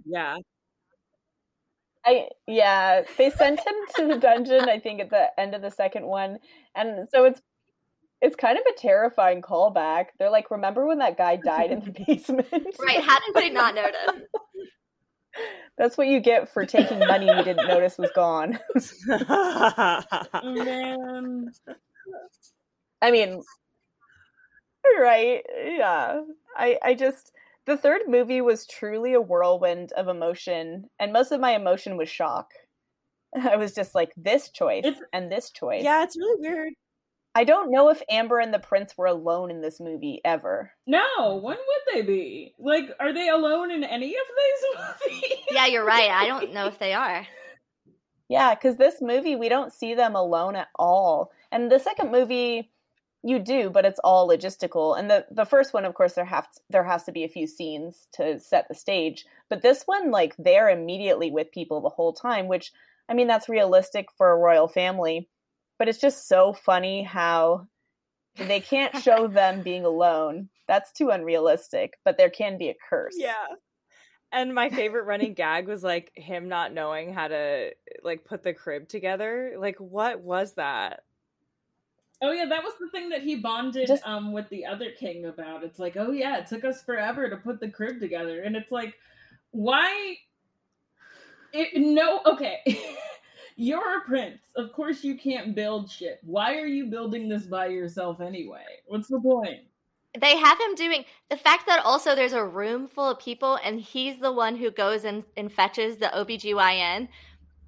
Yeah. I yeah, they sent him to the dungeon. I think at the end of the second one, and so it's it's kind of a terrifying callback. They're like, remember when that guy died in the basement? Right? How did they not notice? That's what you get for taking money you didn't notice was gone. Man. I mean, right? Yeah. I I just the third movie was truly a whirlwind of emotion, and most of my emotion was shock. I was just like this choice It's- and this choice. yeah, it's really weird. I don't know if Amber and the Prince were alone in this movie ever. No, when would they be? Like, are they alone in any of these movies? Yeah, you're right. I don't know if they are. Yeah, because this movie we don't see them alone at all, and the second movie you do, but it's all logistical. And the the first one, of course, there have there has to be a few scenes to set the stage, but this one, like, they're immediately with people the whole time, which I mean that's realistic for a royal family, but it's just so funny how they can't show them being alone. That's too unrealistic, but there can be a curse. Yeah. And my favorite running gag was like him not knowing how to like put the crib together. Like what was that? Oh yeah, that was the thing that he bonded Just- um with the other king about. It's like, oh yeah, it took us forever to put the crib together, and it's like, why? It, no, okay. You're a prince. Of course you can't build shit. Why are you building this by yourself anyway? What's the point? They have him doing the fact that also there's a room full of people and he's the one who goes and, and fetches the OBGYN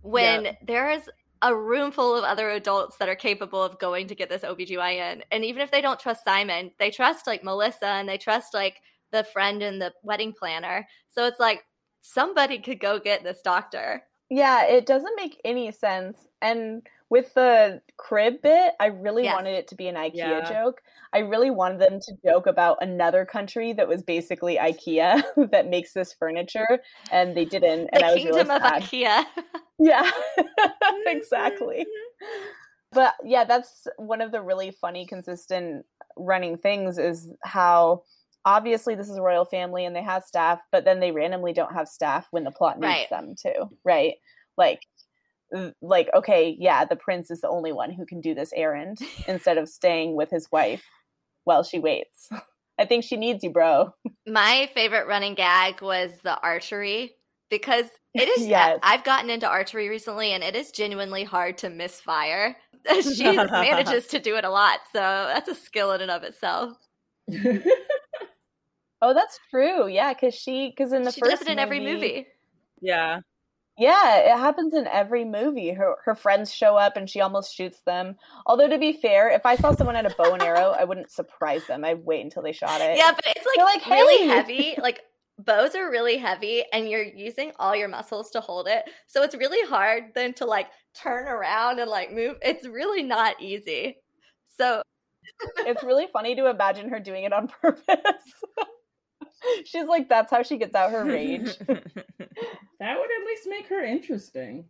when Yeah. there's a room full of other adults that are capable of going to get this OBGYN. And even if they don't trust Simon, they trust like Melissa and they trust like the friend and the wedding planner. So it's like somebody could go get this doctor. Yeah, it doesn't make any sense. And with the crib bit, I really Yes. wanted it to be an IKEA Yeah. joke. I really wanted them to joke about another country that was basically IKEA that makes this furniture, and they didn't. And the I was really sad. IKEA. Yeah, exactly. But yeah, that's one of the really funny, consistent running things is how obviously this is a royal family and they have staff, but then they randomly don't have staff when the plot needs Right. them to, right? Like, like okay, yeah, the prince is the only one who can do this errand instead of staying with his wife while she waits. I think she needs you, bro. My favorite running gag was the archery because it is. Yes. I've gotten into archery recently, and it is genuinely hard to misfire. she manages to do it a lot, so that's a skill in and of itself. Oh, that's true. Yeah, because she because in the she first does it in every movie. Yeah. Yeah, it happens in every movie. Her her friends show up and she almost shoots them. Although to be fair, if I saw someone at a bow and arrow, I wouldn't surprise them. I'd wait until they shot it. Yeah, but it's like, You're like, really "Hey!" heavy. Like bows are really heavy, and you're using all your muscles to hold it. So it's really hard then to like turn around and like move. It's really not easy. So It's really funny to imagine her doing it on purpose. She's like, that's how she gets out her rage. That would at least make her interesting.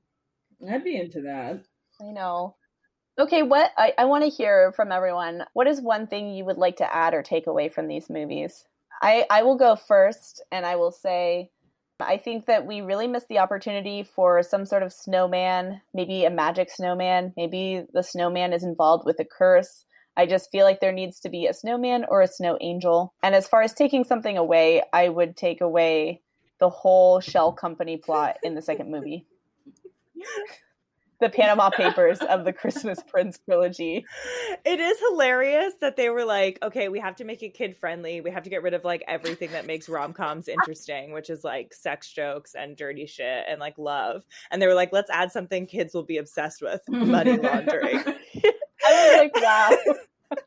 I'd be into that. I know. Okay, what I, I want to hear from everyone. What is one thing you would like to add or take away from these movies? I, I will go first and I will say I think that we really missed the opportunity for some sort of snowman, maybe a magic snowman. Maybe the snowman is involved with a curse. I just feel like there needs to be a snowman or a snow angel. And as far as taking something away, I would take away the whole shell company plot in the second movie. the Panama Papers of the Christmas Prince trilogy. It is hilarious that they were like, okay, we have to make it kid friendly. We have to get rid of like everything that makes rom coms interesting, which is like sex jokes and dirty shit and like love. And they were like, let's add something kids will be obsessed with money laundering. I was like, wow.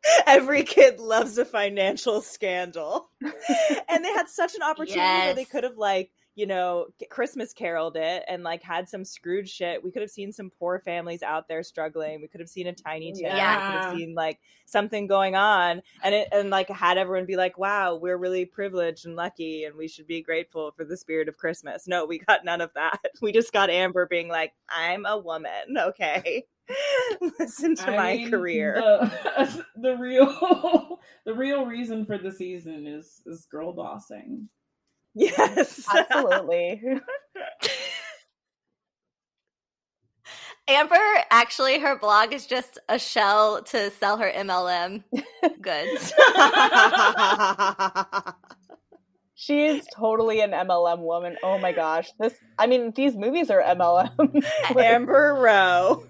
Every kid loves a financial scandal. and they had such an opportunity where they could have like, you know, Christmas caroled it and like had some Scrooge shit. We could have seen some poor families out there struggling. We could have seen a tiny mm, town. We could Yeah. have seen like something going on and it and like had everyone be like, wow, we're really privileged and lucky and we should be grateful for the spirit of Christmas. No, we got none of that. We just got Amber being like, I'm a woman, okay? Listen to I my mean, career. The, the real the real reason for the season is is girl bossing. Yes. Absolutely. Amber, actually, her blog is just a shell to sell her MLM goods. She is totally an MLM woman. Oh my gosh. This I mean, these movies are MLM. Amber Rowe.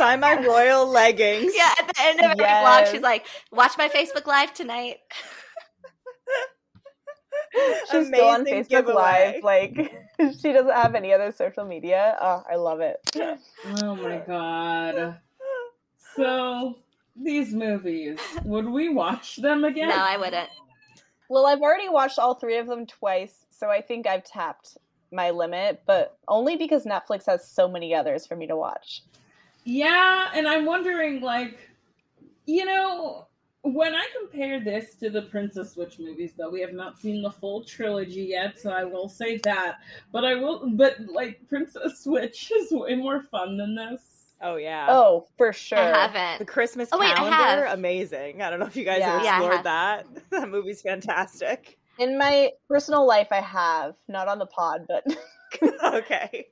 Buy my royal leggings. Yeah, at the end of every vlog, Yes. she's like, "Watch my Facebook Live tonight." she's still on Facebook giveaway. Live. Like she doesn't have any other social media. Oh, I love it. Oh my god. So these movies, would we watch them again? No, I wouldn't. Well, I've already watched all three of them twice, so I think I've tapped my limit, but only because Netflix has so many others for me to watch. Yeah, and I'm wondering, like, you know, when I compare this to the Princess Switch movies, though we have not seen the full trilogy yet, so I will say that. But I will, but like, Princess Switch is way more fun than this. Oh yeah. Oh, for sure. I The haven't. The Christmas Oh, wait, I calendar, have. amazing. I don't know if you guys Yeah. have Yeah, explored have. that. that movie's fantastic. In my personal life, I have not on the pod, but okay.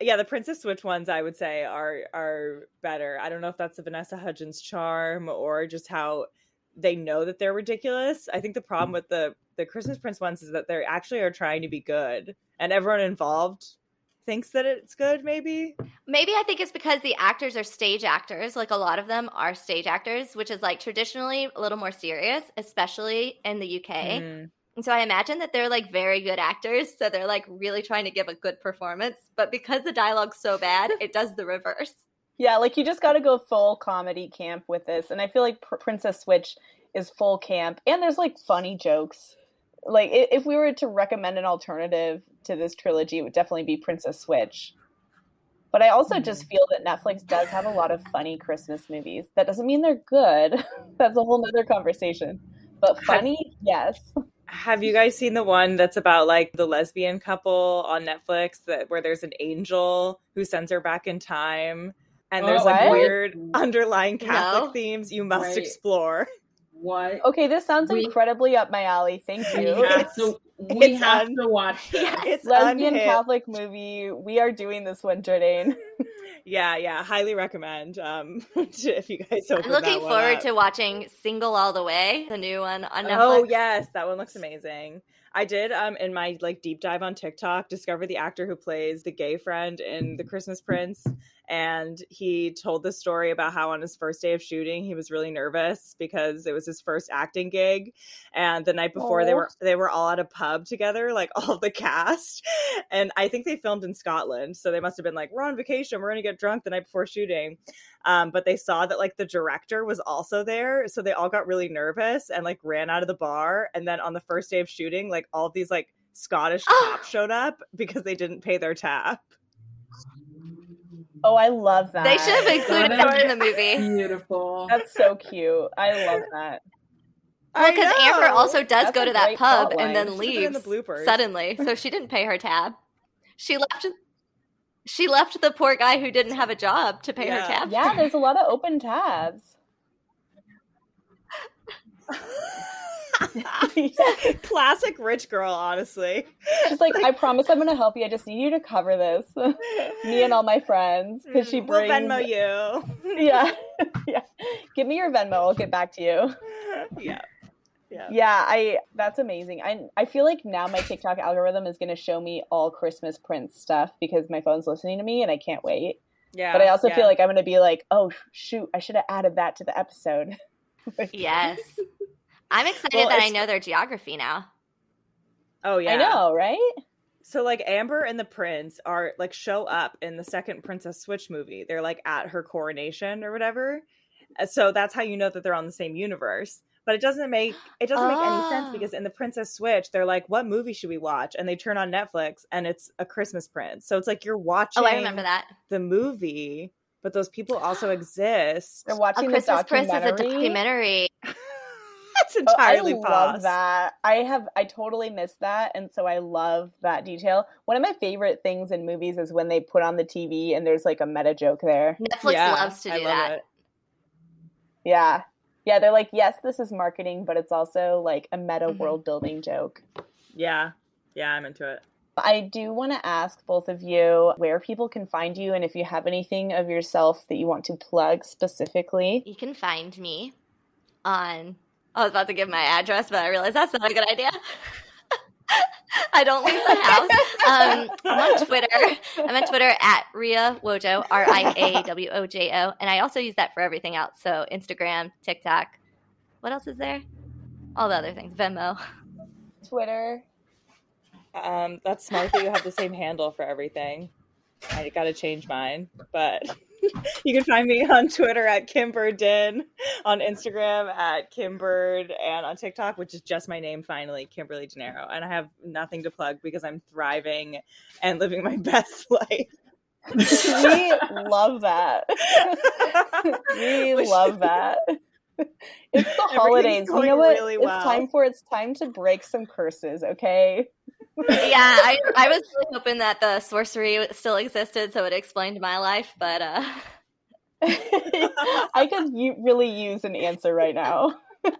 Yeah, the Princess Switch ones I would say are are better. I don't know if that's the Vanessa Hudgens charm or just how they know that they're ridiculous. I think the problem with the the Christmas Prince ones is that they actually are trying to be good, and everyone involved thinks that it's good. Maybe. Maybe I think it's because the actors are stage actors. Like a lot of them are stage actors, which is like traditionally a little more serious, especially in the UK. Mm. And so I imagine that they're like very good actors. So they're like really trying to give a good performance. But because the dialogue's so bad, it does the reverse. yeah, like you just got to go full comedy camp with this. And I feel like Pr- Princess Switch is full camp, and there's like funny jokes. Like if we were to recommend an alternative to this trilogy, it would definitely be Princess Switch. But I also mm-hmm. just feel that Netflix does have a lot of funny Christmas movies. That doesn't mean they're good. That's a whole nother conversation. But funny, yes. Have you guys seen the one that's about like the lesbian couple on Netflix that where there's an angel who sends her back in time and there's Oh, like what? weird underlying Catholic No. themes you must Right. explore. What? Okay, this sounds We- incredibly up my alley. Thank We you. have to, we It's have un- to watch this. Yes. It's Lesbian unhinged. Catholic movie. We are doing this one, Jordan. Yeah, yeah, highly recommend. Um, to- if you guys I'm looking forward up. to watching Single All the Way, the new one on Netflix. Oh yes, that one looks amazing. I did um in my like deep dive on TikTok discover the actor who plays the gay friend in The Christmas Prince and he told the story about how on his first day of shooting he was really nervous because it was his first acting gig. And the night before they were they were all at a pub together like all the cast. And I think they filmed in Scotland. So they must have been like we're on vacation. We're going to get drunk the night before shooting. Um, but they saw that like the director was also there. So they all got really nervous and like ran out of the bar. And then on the first day of shooting like all of these like scottish cops showed up because they didn't pay their tab Oh, I love that. They should have included Got that in the movie. Beautiful. That's so cute. I love that. Well, because Amber also does That's go to that pub and then line. Should've been in leaves the bloopers. suddenly, so she didn't pay her tab. She left. She left the poor guy who didn't have a job to pay Yeah. her tab. Yeah, there's a lot of open tabs. classic rich girl honestly She's like, I promise I'm gonna help you. I just need you to cover this. Me and all my friends, because she we'll venmo you Yeah, yeah. Give me your Venmo. I'll get back to you. yeah yeah Yeah, I. That's amazing. I I feel like now my TikTok algorithm is gonna show me all Christmas Prince stuff because my phone's listening to me, and I can't wait. yeah But I also yeah. feel like I'm gonna be like, oh shoot, I should have added that to the episode. Yes. I'm excited Well, that I know their geography now. oh yeah I know, right? So like Amber and the Prince are like show up in the second Princess Switch movie. They're like at her coronation or whatever. Uh, So that's how you know that they're on the same universe. But it doesn't make it doesn't make any sense Oh. because in the Princess Switch, they're like, "What movie should we watch?" And they turn on Netflix, and it's a Christmas Prince. So it's like you're watching Oh, I remember that. the movie, but those people also exist. They're A watching the Christmas Prince is a documentary. documentary. That's Oh, I entirely love that. I have I totally missed that, and so I love that detail. One of my favorite things in movies is when they put on the TV and there's like a meta joke there. Netflix Yeah, loves to I do love that. it. Yeah, yeah. They're like, yes, this is marketing, but it's also like a meta Mhm. world building joke. Yeah, yeah, I'm into it. I do want to ask both of you where people can find you, and if you have anything of yourself that you want to plug specifically. You can find me on. I was about to give my address, but I realized that's not a good idea. I don't leave the house. Um, I'm on Twitter. I'm on Twitter at Ria Wojo, R I A W O J O. And I also use that for everything else. So Instagram, TikTok. What else is there? All the other things. Venmo. Twitter. Um, that's smart that you have the same handle for everything. I got to change mine, but you can find me on Twitter at Kimberdin, on Instagram at Kimbird, and on TikTok, which is just my name finally, Kimberly Gennaro. And I have nothing to plug because I'm thriving and living my best life. we love that. we Which- love that. It's the holidays. You know what? really It's time for it's time to break some curses, okay? Yeah, I, I was really hoping that the sorcery still existed so it explained my life, but uh, I could u- really use an answer right now.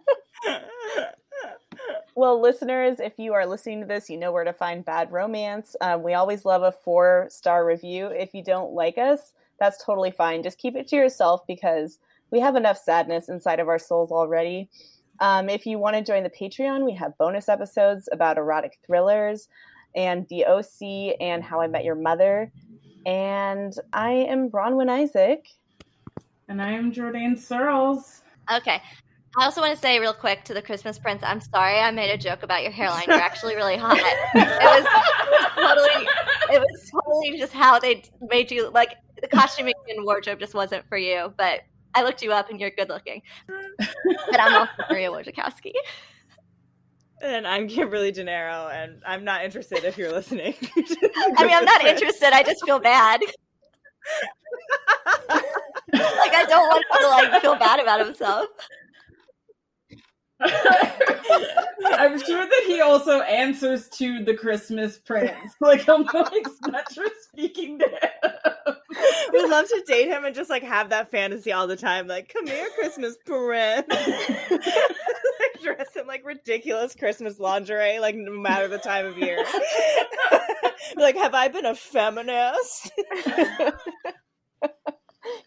Well, listeners, if you are listening to this, you know where to find Bad Romance. Um, we always love a four star review. If you don't like us, that's totally fine. Just keep it to yourself because we have enough sadness inside of our souls already. Um, if you want to join the Patreon, we have bonus episodes about erotic thrillers and the OC and How I Met Your Mother. And I am Bronwyn Isaac. And I am Jordan Searles. okay. I also want to say real quick to the Christmas Prince, I'm sorry I made a joke about your hairline. You're actually really hot. It was, it was totally it was totally just how they made you like the costuming and wardrobe just wasn't for you, but I looked you up and you're good looking. But I'm also Maria Wojciechowski. and I'm Kimberly Gennaro, and I'm not interested if you're listening. I mean, I'm not interested. I just feel bad. like I don't want him to like feel bad about himself. I'm sure that he also answers to the Christmas Prince. Like I'm like just speaking to him. We'd love to date him and just like have that fantasy all the time. Like, come here, Christmas prince. like, dress in like ridiculous Christmas lingerie, like no matter the time of year. like, have I been a feminist?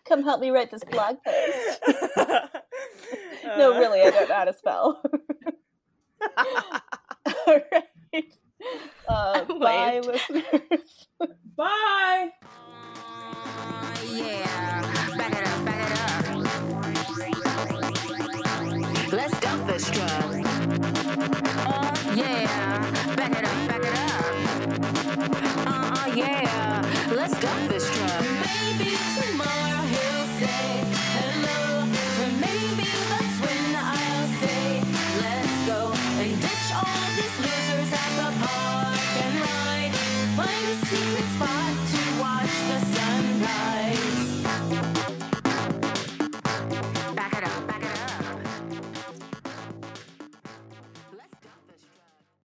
Come help me write this blog post. no, uh-huh. really, I don't know how to spell. All right. Uh, bye, listeners. bye. Yeah, back it up, back it up. Let's dump this truck. Oh uh, yeah, back it up, back it up. Uh, uh yeah, let's go.